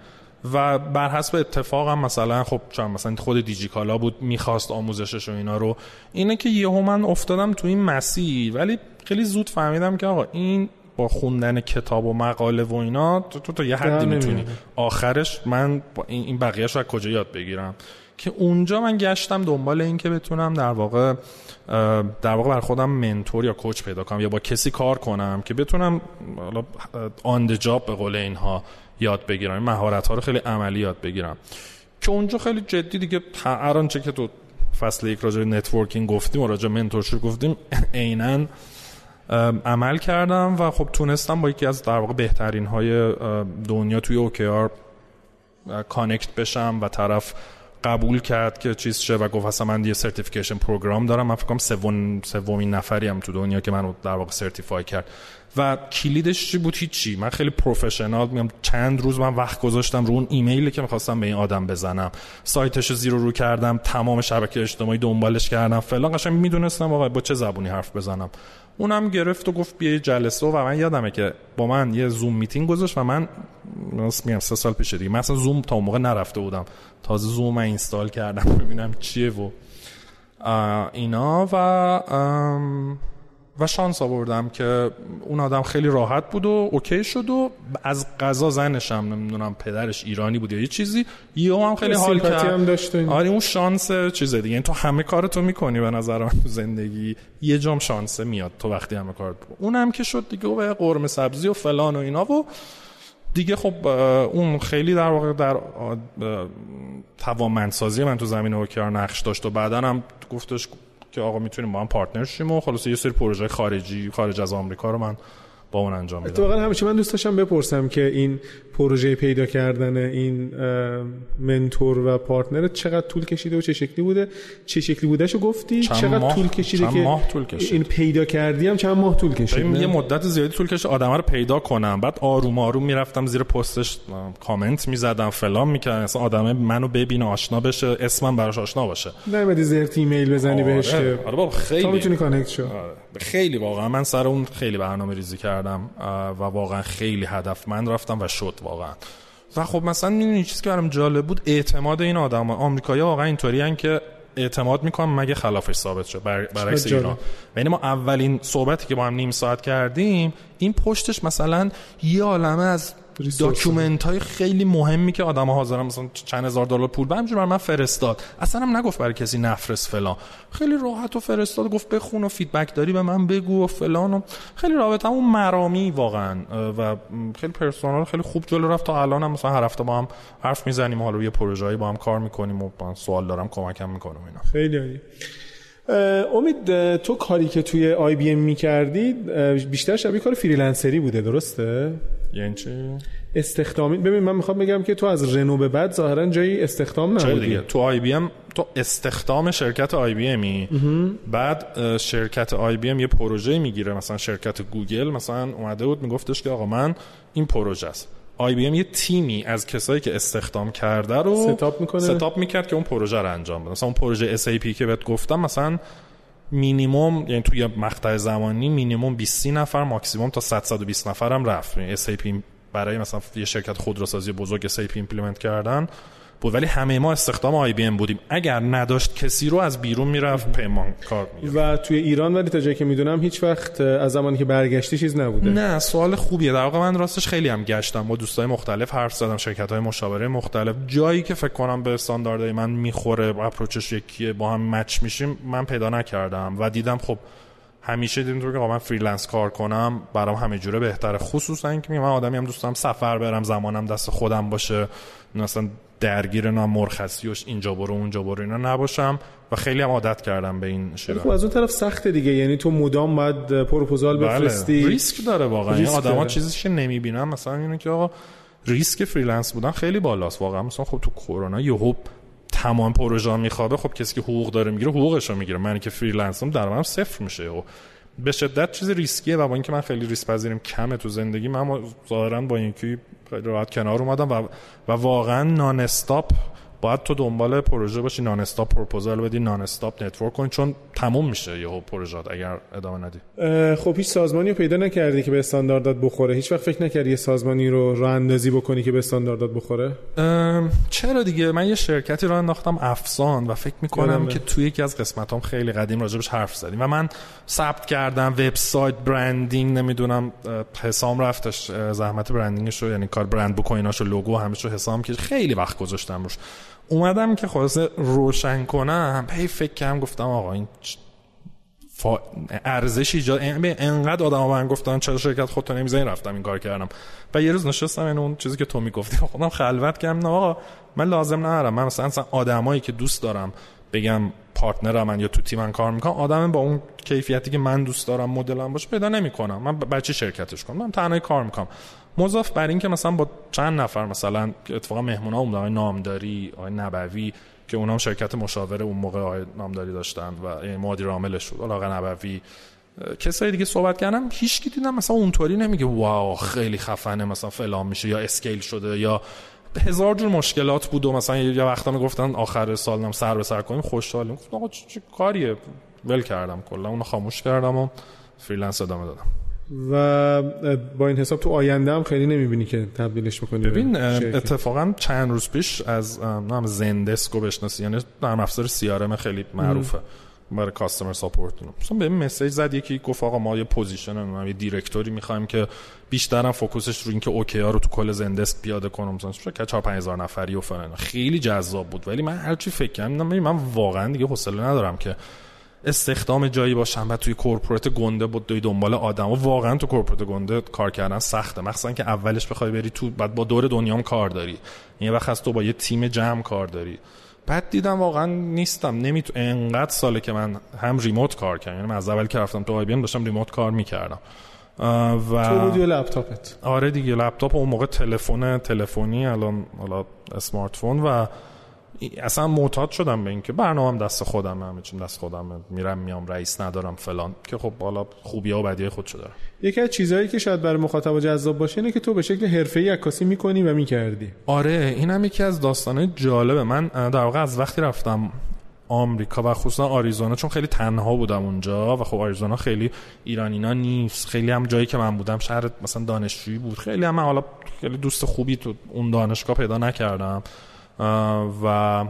و بر حسب اتفاقم مثلا خب چون مثلا خود دیجیکالا بود می‌خواست آموزشش و اینا رو. اینه که یهو من افتادم تو این مسیر ولی خیلی زود فهمیدم که آقا این با خوندن کتاب و مقاله و اینا تو, تو تا یه حدی می‌تونی. آخرش من با این بقیهش رو کجا یاد بگیرم؟ که اونجا من گشتم دنبال این که بتونم در واقع در واقع بر خودم منتور یا کوچ پیدا کنم یا با کسی کار کنم که بتونم آن جاب به قول اینها یاد بگیرم. مهارت ها رو خیلی عملی یاد بگیرم. که اونجا خیلی جدی دیگه هر چه که تو فصل یک راجع networking گفتیم و راجع mentorship گفتیم عینا عمل کردم و خب تونستم با یکی از در واقع بهترین های دنیا توی OKR connect بشم و طرف قبول کرد که چیز شه و گفت اصلا من یه certification program دارم. من فکر کنم سوم سومین نفری هم تو دنیا که منو در واقع certify کرد. و کلیدش چی بود؟ هیچی. من خیلی professional میگم. چند روز من وقت گذاشتم رو اون ایمیلی که می‌خواستم به این آدم بزنم. سایتش زیرو رو کردم تمام شبکه اجتماعی دنبالش کردم. فلان قشنگ می‌دونستم واقعا با چه زبونی حرف بزنم. اونم گرفت و گفت بیا جلسه و من یادمه که با من یه Zoom meeting گذاشت و من میگم سه سال پیش دیگه. مثلا زوم تا موقع نرفته بودم. تازه زوم من install کردم. ببینم چیه و اینا و و شانس آوردم که اون آدم خیلی راحت بود و OK شد و از قضا زنشم نمی‌دونم پدرش ایرانی بود یا یه چیزی یه هم خیلی حال کرد. هم. آره اون شانس چیزه دیگه. یعنی تو همه کارتو می‌کنی به نظر من تو زندگی. یه جام شانسه میاد تو وقتی همه کارت اون هم که شد دیگه و قرمه سبزی و فلان و اینا و دیگه خب اون خیلی در واقع در توامندسازی من تو زمین اوکیار نقش داشت و بعدا هم گفتش که آقا می‌تونیم با هم پارتنر شیم و خلاص یه سری پروژه خارجی خارج از آمریکا رو من با اون انجام میدم. اتفاقا همیشه من دوست داشتم بپرسم که این پروژه پیدا کردن این mentor و partner چقدر طول کشیده و چه شکلی بوده؟ چه شکلی بودش رو گفتی؟ چقدر ماه، طول کشیده چند که ماه طول کشید. این پیدا کردی هم چند ماه طول کشید؟ یه مدت زیادی طول کشید آدم رو پیدا کنم. بعد آروم آروم می‌رفتم زیر پستش کامنت می‌زدم فلان می‌کردم. اصلا آدم منو ببینه آشنا بشه اسمم براش آشنا باشه. نمیدی زرت ایمیل بزنی بهش آره, که آره بابا تا خیلی می‌تونی connect شو. آره. خیلی واقعا من سر اون خیلی برنامه ریزی کردم و واقعا خیلی هدفمند رفتم و شد واقعا و خب مثلا می‌دونی چیزی که برام جالب بود اعتماد این آدم آمریکایی واقعا اینطوری که اعتماد می‌کنم مگه خلافش ثابت شد بر... برعکس. ایران یعنی ما اولین صحبتی که با هم نیم ساعت کردیم این پشتش مثلا یه عالمه از. document های خیلی مهمی که آدم حاضرن مثلا چند هزار دلار پول برم برای من فرستاد. اصلا هم نگفت برای کسی نفرست فلان. خیلی راحت و فرستاد گفت بخون و feedback داری به من بگو و فلان و خیلی رابطه اون مرامی واقعا. و خیلی personal خیلی خوب جلو رفت. تا الان هم مثلا هر هفته با هم حرف می‌زنیم حالا یه پروژه‌ای با هم کار می‌کنیم و من سوال دارم کمکم می‌کنم اینا. خیلی عالی. امید تو کاری که توی IBM می‌کردی بیشتر شبیه کار freelancer ی بوده درسته؟ یعنی چی؟ استخدامی ببین من می‌خوام بگم که تو از رنو به بعد ظاهرا جایی استخدام نبودی. دیگه. تو IBM تو استخدام شرکت IBM ی. بعد شرکت IBM یه پروژه می‌گیره. مثلا شرکت گوگل مثلا اومده بود میگفتش که آقا من این پروژه است. IBM یه تیمی از کسایی که استخدام کرده رو setup می‌کنه. setup می‌کرد که اون پروژه رو انجام بده. مثلا اون پروژه SAP که بهت گفتم مثلا مینیمم یعنی توی مقطع زمانی مینیمم 20 نفر ماکسیمم تا 100 120 نفر هم رفت. یعنی SAP برای مثلا یه شرکت خودروسازی بزرگ SAP implement کردن. بود. ولی همه ما استخدام IBM بودیم. اگر نداشت کسی رو از بیرون می‌رفت پیمان کار و توی ایران ولی تا جایی که می‌دونم هیچ وقت از زمانی که برگشتی چیز نبوده. نه سوال خوبیه. در واقع من راستش خیلی هم گشتم. با دوستای مختلف حرف زدم شرکت های مشاوره مختلف. جایی که فکر کنم به استانداردهای من می‌خوره approach ش یکیه با هم مچ میشیم من پیدا نکردم. و دیدم خب همیشه دیدم که من freelance کار کنم برام همه جوره بهتره. خصوصا اینکه من آدمی هم دوستم سفر برم زمانم دست خودم باشه. مثلا درگیر نه مرخصی اینجا برو اونجا برو اینا نباشم. و خیلی هم عادت کردم به این شیوه. خب از اون طرف سخته دیگه. یعنی تو مدام باید پروپوزال بله. بفرستی. ریسک داره واقعا. این آدما چیزی که نمی‌بینن. مثلا اینه که آقا ریسک freelance بودن خیلی بالاست. واقعا مثلا خب تو کرونا یهو تمام پروژه میخوابه خب کسی که حقوق داره می‌گیره حقوقش رو می‌گیره. من که freelance م درآمدم صفر میشه. و به شدت چیز ریسکیه و با اینکه من خیلی ریسک پذیریم کمه تو زندگی من ظاهرا با اینکه راحت کنار اومدم و, و واقعا non-stop باید تو دنبال پروژه باشی non-stop proposal بدی non-stop network کنی چون تموم میشه یهو پروژه اگر ادامه ندی. خب هیچ سازمانی رو پیدا نکردی که به استانداردات بخوره؟ هیچ وقت فکر نکردی یه سازمانی رو راه اندازی بکنی که به استانداردات بخوره؟ چرا دیگه؟ من یه شرکتی رو انداختم افسان و فکر می‌کنم که توی یکی از قسمتام خیلی قدیم راجع بهش حرف زدیم و من ثبت کردم وبسایت برندینگ نمی‌دونم حسام رفتش زحمت برندینگش رو یعنی کار برند بوکویناش و لوگو همش رو حسام که خیلی وقت گذاشتم روش. اومدم که خلاصه روشن کنم. هی فکر کردم گفتم آقا این فا... ارزش ایجاد انقدر آدم من گفتن چرا شرکت خودتو نمی‌زنی رفتم این کار کردم. و یه روز نشستم این اون چیزی که تو می‌گفتی. خودم خلوت کردم. نه آقا من لازم ندارم. من مثلا اصلا آدمایی که دوست دارم بگم پارتنر من یا تو تیم کار می‌کنم آدم با اون کیفیتی که من دوست دارم مدلم باشه پیدا نمی‌کنم. من بچه شرکتش کنم. من تنهایی کار می‌کنم. مضاف بر این که مثلا با چند نفر مثلا اتفاقا مهمونا اون آقای نامداری آقای نبوی که اونام شرکت مشاوره اون موقع آقای نامداری داشتند و مدیر عاملش بود. آقای نبوی کسایی دیگه صحبت کردم هیچ کی دیدم مثلا اونطوری نمیگه واو خیلی خفنه مثلا فلان میشه یا اسکیل شده یا هزار جور مشکلات بود و مثلا یه وقتا می‌گفتن آخر سال نم سر به سر کنیم خوشحالیم. گفتم آقا چه کاریه؟ ول کردم کلا اونو خاموش کردم و فریلنس ادامه دادم. و با این حساب تو آینده هم خیلی نمی‌بینی که تبدیلش بکنی ببین اتفاقا چند روز پیش از نام زندسکو بشناسی یعنی نرم افزار سیارم خیلی معروفه برای کاستمر ساپورت. مثلا به مسیج زد یکی گفت آقا ما یه پوزیشن یه دیرکتوری می‌خوایم که بیشترم فوکوسش رو اینکه اوکی ها رو تو کل زندسک پیاده کنم مثلا که 4 5000 نفری و فلان. خیلی جذاب بود. ولی من هرچی فکر کردم من واقعا دیگه حوصله ندارم که استخدام جایی باشم و توی کورپوریت گنده بود دوی دنبال آدم. و واقعا تو کورپوریت گنده کار کردن سخته. مخصوصا که اولش بخوای بری تو بعد با دور دنیام کار داری. یه وقت از تو با یه تیم جمع کار داری. بعد دیدم واقعا نیستم. نمیتو انقدر ساله که من هم ریموت کار کردم. یعنی من از اول که رفتم تو آی داشتم ریموت کار می‌کردم. و تو بودی لپتاپت. آره دیگه. لپتاپ اون موقع تلفن تلفنی الان حالا اسمارت فون و اصلا معتاد شدم به اینکه برنامه دست خودم همه چیم دست خودم میرم میام رئیس ندارم فلان. که خب بالا خوبی و بدی خودشو داره یکی از چیزهایی که شاید برای مخاطب جذاب باشه اینه که تو به شکل حرفه‌ای عکاسی می‌کنی و می‌کردی. آره این هم یکی از داستانه جالبه. من در واقع از وقتی رفتم آمریکا و خصوصا آریزونا چون خیلی تنها بودم اونجا و خب آریزونا خیلی ایرانینا نیست. خیلی هم جایی که من بودم شهر مثلا دانشجویی بود. خیلی هم من حالا خیلی دوست خوبی تو اون دانشگاه پیدا نکردم. و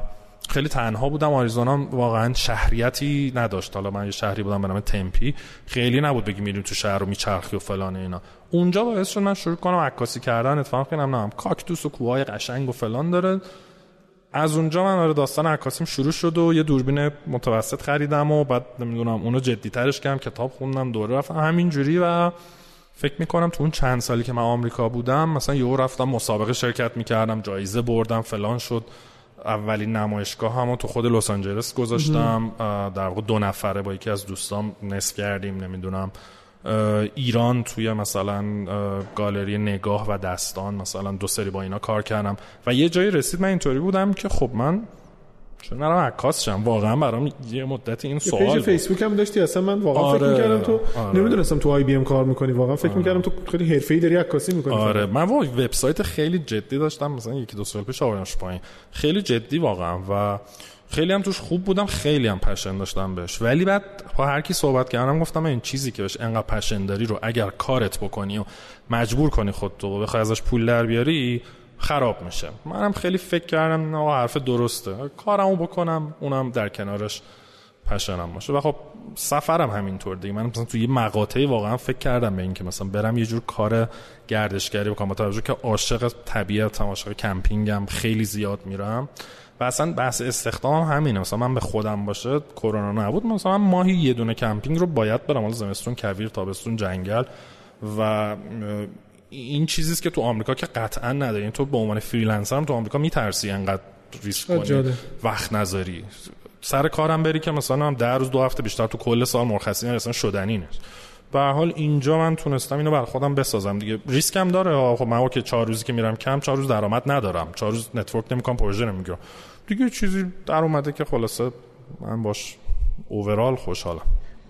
خیلی تنها بودم. آریزونا واقعا شهریتی نداشت. حالا من یه شهری بودم به نام تمپی. خیلی نبود بگی میریم تو شهر رو میچرخی و فلان اینا. اونجا باعث شد من شروع کنم عکاسی کردن. اتفاقا کنم نه کاکتوس و کوههای قشنگ و فلان داره. از اونجا من آره داستان عکاسیم شروع شد و یه دوربین متوسط خریدم و بعد نمی‌دونم اونو جدی ترش کردم کتاب خوندم دوره رفتم. همینجوری و فکر می‌کنم تو اون چند سالی که من آمریکا بودم مثلا یهو رفتم مسابقه شرکت می‌کردم جایزه بردم فلان شد. اولین نمایشگاه هم تو خود لس آنجلس گذاشتم. در واقع دو نفره با یکی از دوستام نصف کردیم نمی‌دونم. ایران توی مثلا گالری نگاه و دستان مثلا دو سری با اینا کار کردم. و یه جایی رسید من اینطوری بودم که خب من چون نرم عکاس شم واقعا برام یه مدت این سوال پیج فیسبوک هم داشتی. اصلا من واقعا آره، فکر می‌کردم تو آره. نمی‌دونستم تو IBM کار می‌کنی. واقعا فکر آره. می‌کردم تو خیلی حرفه‌ای داری عکاسی می‌کنی. آره. من واقعا وبسایت خیلی جدی داشتم. مثلا یکی دو سال پیش آوردمش پایین. خیلی جدی واقعا و خیلی هم توش خوب بودم. خیلی هم passion داشتم بهش. ولی بعد با هر کی صحبت کردم گفتم این چیزی که بهش انقدر passion داری رو اگر کارت بکنی و مجبور کنی خودتو و بخوای ازش پول در بیاری خراب میشه. منم خیلی فکر کردم نه حرف درسته. کارمو بکنم اونم در کنارش passion م باشه. و خب سفرم همینطور دیگه. من مثلا توی یه مقاطعی واقعا فکر کردم به این که مثلا برم یه جور کار گردشگری بکنم. با توجه که عاشق طبیعت عاشق کمپینگم خیلی زیاد میرم. و اصلا بحث استخدام همینه. مثلا من به خودم باشه کرونا نبود مثلا من ماهی یه دونه کمپینگ رو باید برم. حالا زمستون کویر تابستون جنگل و این چیزیه که تو آمریکا که قطعا نداری. این تو به عنوان freelancer هم تو آمریکا میترسی انقدر ریسک کنی. وقت نذاری. سر کارم بری که مثلا هم در روز دو هفته بیشتر تو کل سال مرخصی اصلا شدنی نیست. به حال اینجا من تونستم اینو بر خودم بسازم دیگه. ریسکم داره. خب من که چهار روزی که میرم کم چهار روز درآمد ندارم. چهار روز network نمی‌کنم پروژه نمی‌گیرم. دیگه چیزی در اومده که خلاصه من باش overall خوشحالم.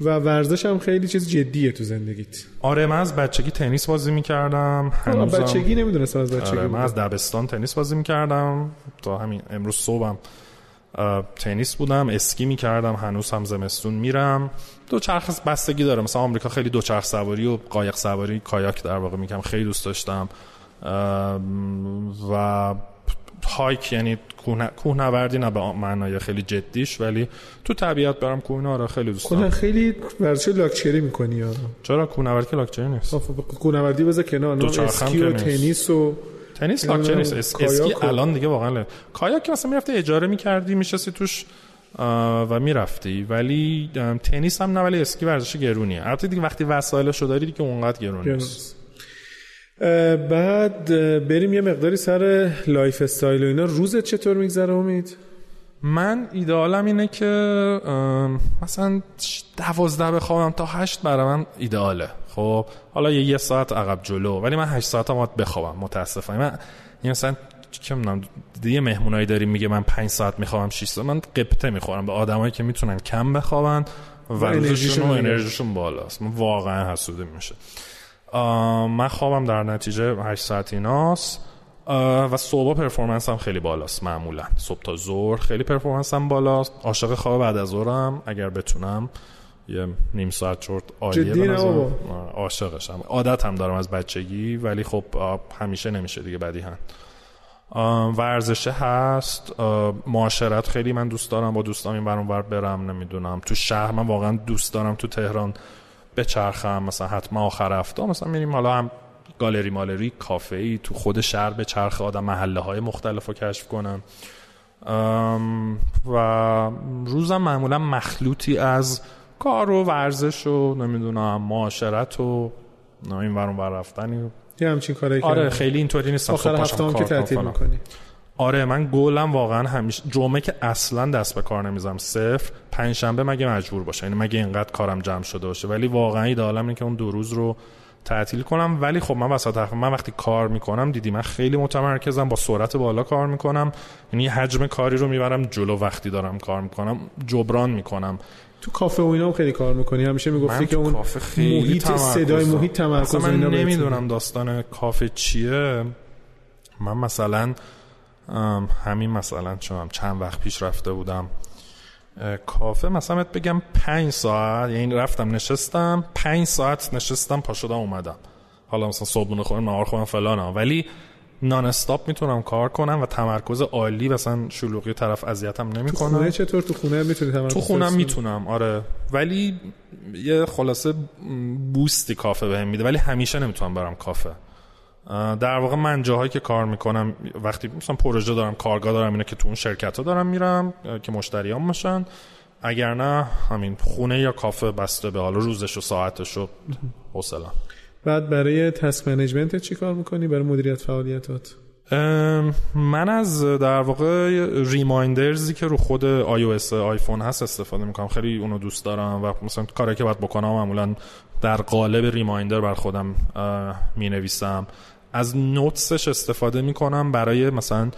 و ورزش هم خیلی چیز جدیه تو زندگیت. آره من از بچگی تنیس بازی می‌کردم. هنوزم... بچگی نمی‌دونستم از بچگی آره من از دبستان تنیس بازی می‌کردم. تا همین امروز صبحم تنیس بودم اسکی می‌کردم هنوز هم زمستون میرم. دو چرخ بستگی داره. مثلا آمریکا خیلی دو چرخ سواری و قایق سواری کایاک در واقع می‌کنم خیلی دوست داشتم. و hike یعنی کوهنوردی نه به معنای خیلی جدیش ولی تو طبیعت برم کوه آره خیلی دوست دارم. خیلی ورزش لاکچری می‌کنی یا؟ چرا؟ کوهنوردی که لاکچری نیست. کوهنوردی بذار کنار اسکی و تنیس و تنیس لاکچری نیست. اسکی الان دیگه واقعا کایاک که مثلا می‌رفتی اجاره می‌کردی میشستی توش و می‌رفتی. ولی تنیس هم نه ولی اسکی ورزش گرونیه. البته دیگه وقتی وسایلشو داری دیگه اونقدر گرون نیست. بعد بریم یه مقداری سر لایف استایل و اینا. روزت چطور میگذره امید؟ من ایدئالم اینه که مثلا دوازده بخوابم تا هشت برای من ایدئاله. خب حالا یه, یه ساعت عقب جلو ولی من هشت ساعت هم باید بخوابم متاسفانه. من این مثلا چه می‌دونم دیگه مهمونایی داریم میگه من پنج ساعت میخوابم 6 ساعت. من قبطه می‌خورم به آدمایی که می‌تونن کم بخوابن و روزشون و انرژیشون بالاست. من واقعا حسوده میشه. من خوابم در نتیجه 8 ساعت ایناست. و صبح پرفورمنس هم خیلی بالاست معمولا. صبح تا ظهر خیلی پرفورمنس هم بالاست. عاشق خواب بعد از ظهرم اگر بتونم یه نیم ساعت چرت عالیه عاشقشم. عادت هم دارم از بچگی ولی خب همیشه نمیشه دیگه بدی هم ورزشه هست. معاشرت خیلی من دوست دارم با دوستام این برام برم نمی‌دونم. تو شهر من واقعا دوست دارم تو تهران بچرخم مثلا حتما آخر هفته مثلا میریم حالا هم گالری مالری کافه ای تو خود شهر به چرخ آدم محله های مختلف رو کشف کنم و روزم معمولا مخلوطی از کار و ورزش و نمی‌دونم معاشرت و این ورون ور رفتنی. یه همچین کاری آره خیلی اینطوری نیستم. آخر هفته هم که تعطیل می‌کنی. آره من گولم واقعا همیشه جمعه که اصلا دست به کار نمیزم صفر. پنجشنبه مگه مجبور باشه؟ یعنی مگه اینقدر کارم جمع شده باشه؟ ولی واقعا ایدالم اینه که اون دو روز رو تعطیل کنم. ولی خب من وسط من وقتی کار می‌کنم دیدی من خیلی متمرکزم با سرعت بالا کار می‌کنم. یعنی حجم کاری رو می‌برم جلو وقتی دارم کار می‌کنم جبران می‌کنم. تو کافه و اینا هم خیلی کار می‌کنی؟ همیشه می‌گفتی که اون محیط صدای محیط تمرکز من نمی‌دونم داستان کافه چیه. من مثلا همین مثلا چون چند وقت پیش رفته بودم. کافه مثلا بگم پنج ساعت یعنی رفتم نشستم پنج ساعت نشستم پا شدم اومدم. حالا مثلا صبحونه خورم نهار خورم فلان ولی نان استاپ می‌تونم کار کنم و تمرکز عالی مثلا شلوغی طرف اذیتم نمی‌کنم تو خونه چطور؟ تو خونه می‌تونی تمرکز تو خونم می‌تونم آره. ولی یه خلاصه بوستی کافه بهم میده ولی همیشه نمی‌تونم برم کافه. در واقع من جاهایی که کار می‌کنم وقتی مثلا پروژه دارم کارگاه دارم اینه که تو اون شرکت ها دارم میرم که مشتریان باشن. اگر نه همین خونه یا کافه بسته به حالا روزش و ساعتش و حوصله بعد برای task management ت چی کار می‌کنی؟ برای مدیریت فعالیتات؟ من از در واقع reminders ی که رو خود آی آیفون هست استفاده می‌کنم. خیلی اونو دوست دارم و مثلا کاری که باید بکنم معمولا در قالب reminder بر خودم می نویسم از notes ش استفاده می‌کنم برای مثلا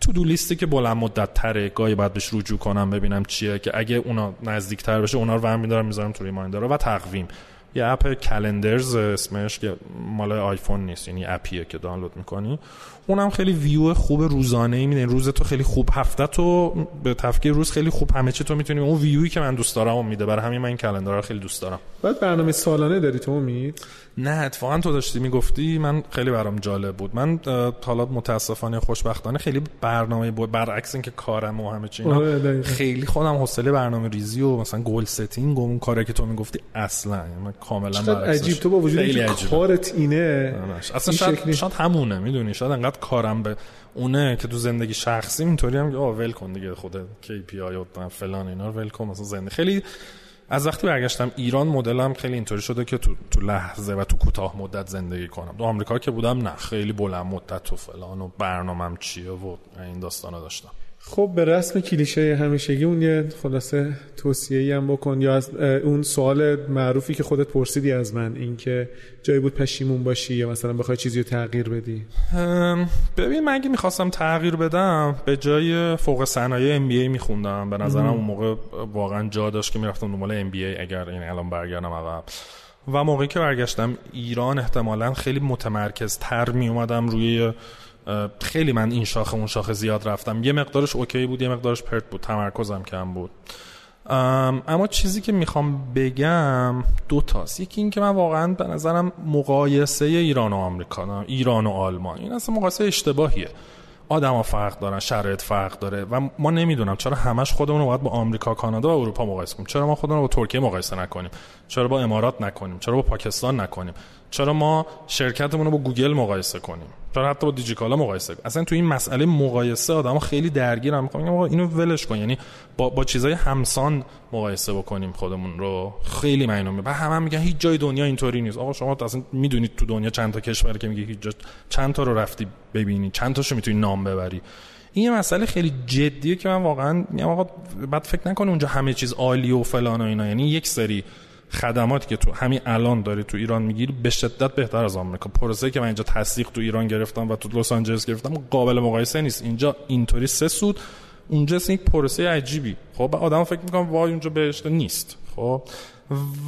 to-do list ی که بلند مدت تره گاهی باید بهش رجوع کنم ببینم چیه که اگه اونا نزدیک تر بشه اونا رو ورم میدارم می‌ذارم تو reminder و تقویم. یه app Calendars اسمش که مال آیفون نیست یعنی app یه که دانلود می‌کنی. اونم خیلی ویو خوب روزانه ای میده روز تو خیلی خوب هفته تو به تفکیک روز خیلی خوب همه چی تو می‌تونی. اون ویوی که من دوست دارم میده. برای همین من این calendar خیلی دوست دارم. بعد برنامه سالانه داری تو امید؟ نه اتفاقا تو داشتی می‌گفتی من خیلی برام جالب بود. من حالا متاسفانه خوشبختانه خیلی برنامه بود برعکس اینکه کارم و همه چی آره، خیلی خودم حوصله برنامه ریزی و مثلا goal setting و اون کاری که تو می‌گفتی اصلا یعنی من کاملا برعکسش. عجیب. تو با وجود اینکه کارت اینه اصلا شاید, شاید همونه می‌دونی. شاید انقدر کارم به اونه که تو زندگی شخصی اینطوری هم آ ول کن دیگه خود KPI و فلان اینا رو ول کن مثلا زندگی خیلی از وقتی برگشتم ایران مدلم خیلی اینطوری شده که تو, تو لحظه و تو کوتاه مدت زندگی کنم. تو آمریکا که بودم نه خیلی بلند مدت و فلان و برنامهم چیه و این داستانا داشتم. خب به رسم کلیشه همیشگی اون یه خلاصه توصیه هم بکن یا از اون سوال معروفی که خودت پرسیدی از من اینکه جایی بود پشیمون باشی یا مثلا بخوای چیزی رو تغییر بدی؟ ببین من اگه می‌خواستم تغییر بدم به جای فوق صنایع ام بی ای میخوندم. به نظرم اون موقع واقعا جا داشت که می‌رفتم دنبال ام بی ای اگر این الان برگردم عقب. و موقعی که برگشتم ایران احتمالا خیلی متمرکز تر می اومدم روی خیلی من این شاخه اون شاخه زیاد رفتم. یه مقدارش اوکی بود یه مقدارش پرت بود تمرکزم کم بود. اما چیزی که می‌خوام بگم دو تاست. یکی این که من واقعا به نظرم مقایسه ایران و آمریکا ایران و آلمان. این اصلا مقایسه اشتباهیه. آدما فرق دارن شرایط فرق داره و ما نمی‌دونم چرا همش خودمون رو باید با آمریکا کانادا و اروپا مقایسه کنیم. چرا ما خودمون رو با ترکیه مقایسه نکنیم؟ چرا با امارات نکنیم؟ چرا با پاکستان نکنیم؟ چرا ما شرکتمون رو با گوگل مقایسه کنیم؟ چرا حتی با دیجیکالا مقایسه کنیم؟ اصلا تو این مسئله مقایسه آدما خیلی درگیرن می‌خوام آقا اینو ولش کن. یعنی با با چیزای همسان مقایسه بکنیم خودمون رو. خیلی معنی و هم میگن هیچ جای دنیا اینطوری نیست. آقا شما اصلا می‌دونید تو دنیا چند تا کشور که میگه هیچ جا چند تا رو رفتی ببینی؟ چند تاشو می‌تونی نام ببری؟ این یه مسئله خیلی جدیه که من واقعا میگم آقا بعد فکر نکنه اونجا همه چیز عالی و فلان و اینا. یعنی یک سری خدماتی که تو همین الان داری تو ایران می‌گیری به شدت بهتر از آمریکا. پروسه که من اینجا تصدیق تو ایران گرفتم و تو لس آنجلس گرفتم قابل مقایسه نیست. اینجا اینطوری سه سود اونجا یک پروسه عجیبی. خب آدم فکر می‌کنم وای اونجا بهشت نیست. خب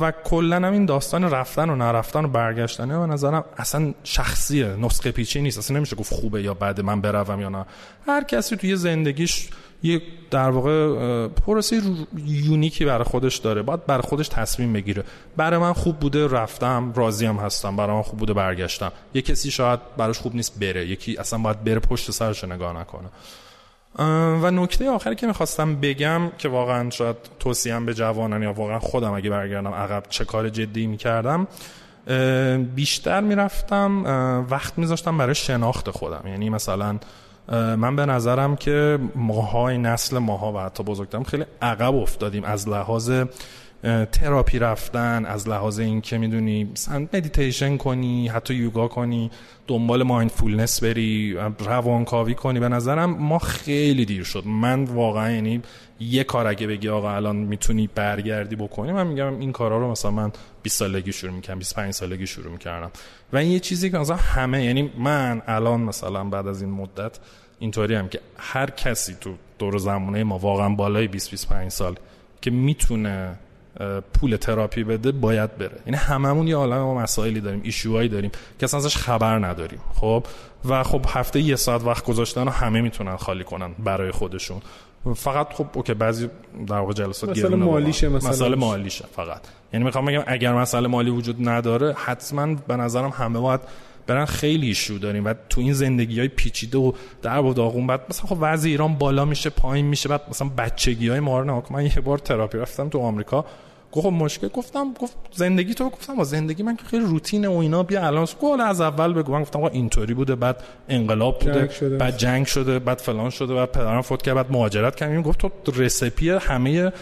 و کلا هم این داستان رفتن و نرفتن و برگشتنه به نظرم اصلا شخصیه نسخه پیچی نیست. اصلا نمیشه گفت خوبه یا بعد من بروم یا نه. هر کسی توی زندگیش یه در واقع پروسه یونیکی برای خودش داره. باید برای خودش تصمیم بگیره. برای من خوب بوده رفتم راضیم هستم. برای من خوب بوده برگشتم. یه کسی شاید براش خوب نیست بره. یکی اصلا باید بره پشت سرش نگاه نکنه. و نکته آخری که می‌خواستم بگم که واقعا شاید توصیم به جوانان یا واقعا خودم اگه برگردم عقب چه کار جدی می‌کردم بیشتر می‌رفتم وقت میذاشتم برای شناخت خودم. یعنی مثلا من به نظرم که ماهای نسل ماها و حتی بزرگترم خیلی عقب افتادیم از لحاظ تراپی رفتن از لحاظ این که می‌دونی مثلا مدیتیشن کنی حتی یوگا کنی دنبال مایندفولنس بری روانکاوی کنی به نظرم ما خیلی دیر شد. من واقعا یعنی یه کار اگه بگی آقا الان می‌تونی برگردی بکنی من میگم این کارا رو مثلا من 20 سالگی شروع می‌کنم 25 سالگی شروع می‌کردم. و این یه چیزی که مثلا همه یعنی من الان مثلا بعد از این مدت اینطوری هم که هر کسی تو دور زمانه ما واقعا بالای 20 25 سال که می‌تونه پول تراپی بده باید بره. یعنی هممون یه عالم ما مسائلی داریم ایشوهایی داریم که اصلا ازش خبر نداریم خب؟ و خب هفته یه ساعت وقت گذاشتن و همه می‌تونن خالی کنن برای خودشون. فقط خب اوکی بعضی در واقع جلسات مسئله مالیشه مثلا. مسئله مالیشه فقط. یعنی می‌خوام بگم اگر مسئله مالی وجود نداره حتما به نظرم همه باید برن خیلی ایشو داریم. و تو این زندگی های پیچیده و در و داغون بعد مثلا خب وضع ایران بالا میشه پایین میشه بعد مثلا بچگی های ما رو من یه بار تراپی رفتم تو آمریکا. گفت خب مشکل گفتم گفت زندگی تو گفتم با زندگی من که خیلی روتین و اینا بیا الان گفت از اول بگو. من گفتم اینطوری بوده بعد انقلاب بوده جنگ بعد جنگ شده بعد فلان شده بعد پدرم فوت کرد بعد مهاجرت کردیم گفت تو رسپی همه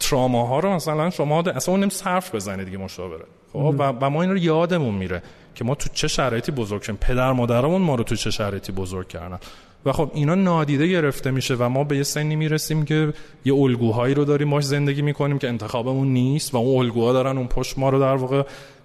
تراما ها رو مثلا شما اصلا اون صرف بزنید دیگه مشاوره. خب و, و ما این رو یادمون میره که ما تو چه شرایطی بزرگ شدیم. پدر مادرمون ما رو تو چه شرایطی بزرگ کردن. و خب اینا نادیده گرفته میشه و ما به یه سنی می‌رسیم که یه الگوهایی رو داریم باهاش زندگی می‌کنیم که انتخابمون نیست و اون الگوها دارن اون پشت ما رو در واقع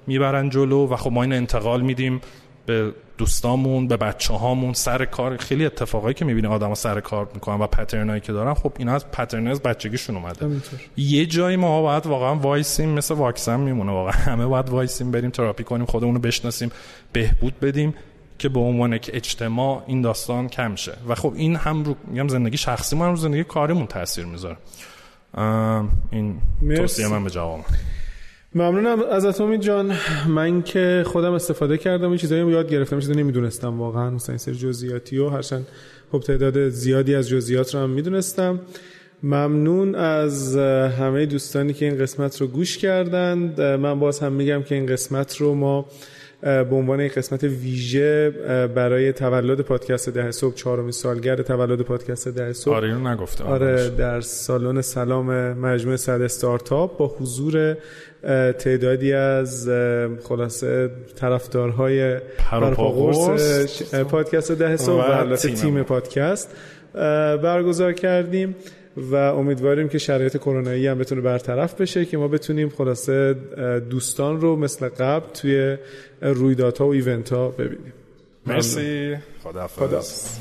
می‌برن جلو و خب ما این انتقال میدیم. به دوستامون به بچه هامون سر کار. خیلی اتفاقایی که می‌بینی آدم سر کار می‌کنن و pattern ایی که دارن. خب اینا از pattern از بچگیشون اومده. یه جایی ما باید واقعا وایسیم مثل واکسن میمونه واقعا. همه باید وایسیم بریم تراپی کنیم خودمون رو بشناسیم بهبود بدیم که به عنوان که اجتماع این داستان کم شه. و خب این هم رو میگم زندگی شخصی ما هم رو زندگی کاریمون تاثیر می‌ذاره. این توصیه من به جواب. ممنونم. از امید جان من که خودم استفاده کردم این چیزایی یاد گرفتم چیزا نمی‌دونستم واقعا. مثلا این سری جزئیاتی و هرچند خب تعداد زیادی از جزئیات رو هم می‌دونستم. ممنون از همه دوستانی که این قسمت رو گوش کردند. من باز هم میگم که این قسمت رو ما به عنوان یک قسمت ویژه برای تولد پادکست ده صبح چهارمین سالگرد تولد پادکست ده صبح. آره اینو نگفته آره در سالن سلام مجموعه صد استارتاپ با حضور تعدادی از خلاصه طرفدارهای پروپاگورس پادکست ده صبح و البته تیم پادکست. برگزار کردیم و امیدواریم که شرایط کرونایی هم بتونه برطرف بشه که ما بتونیم خلاصه دوستان رو مثل قبل توی رویدادها و ایونت ها ببینیم. مرسی. خداحافظ.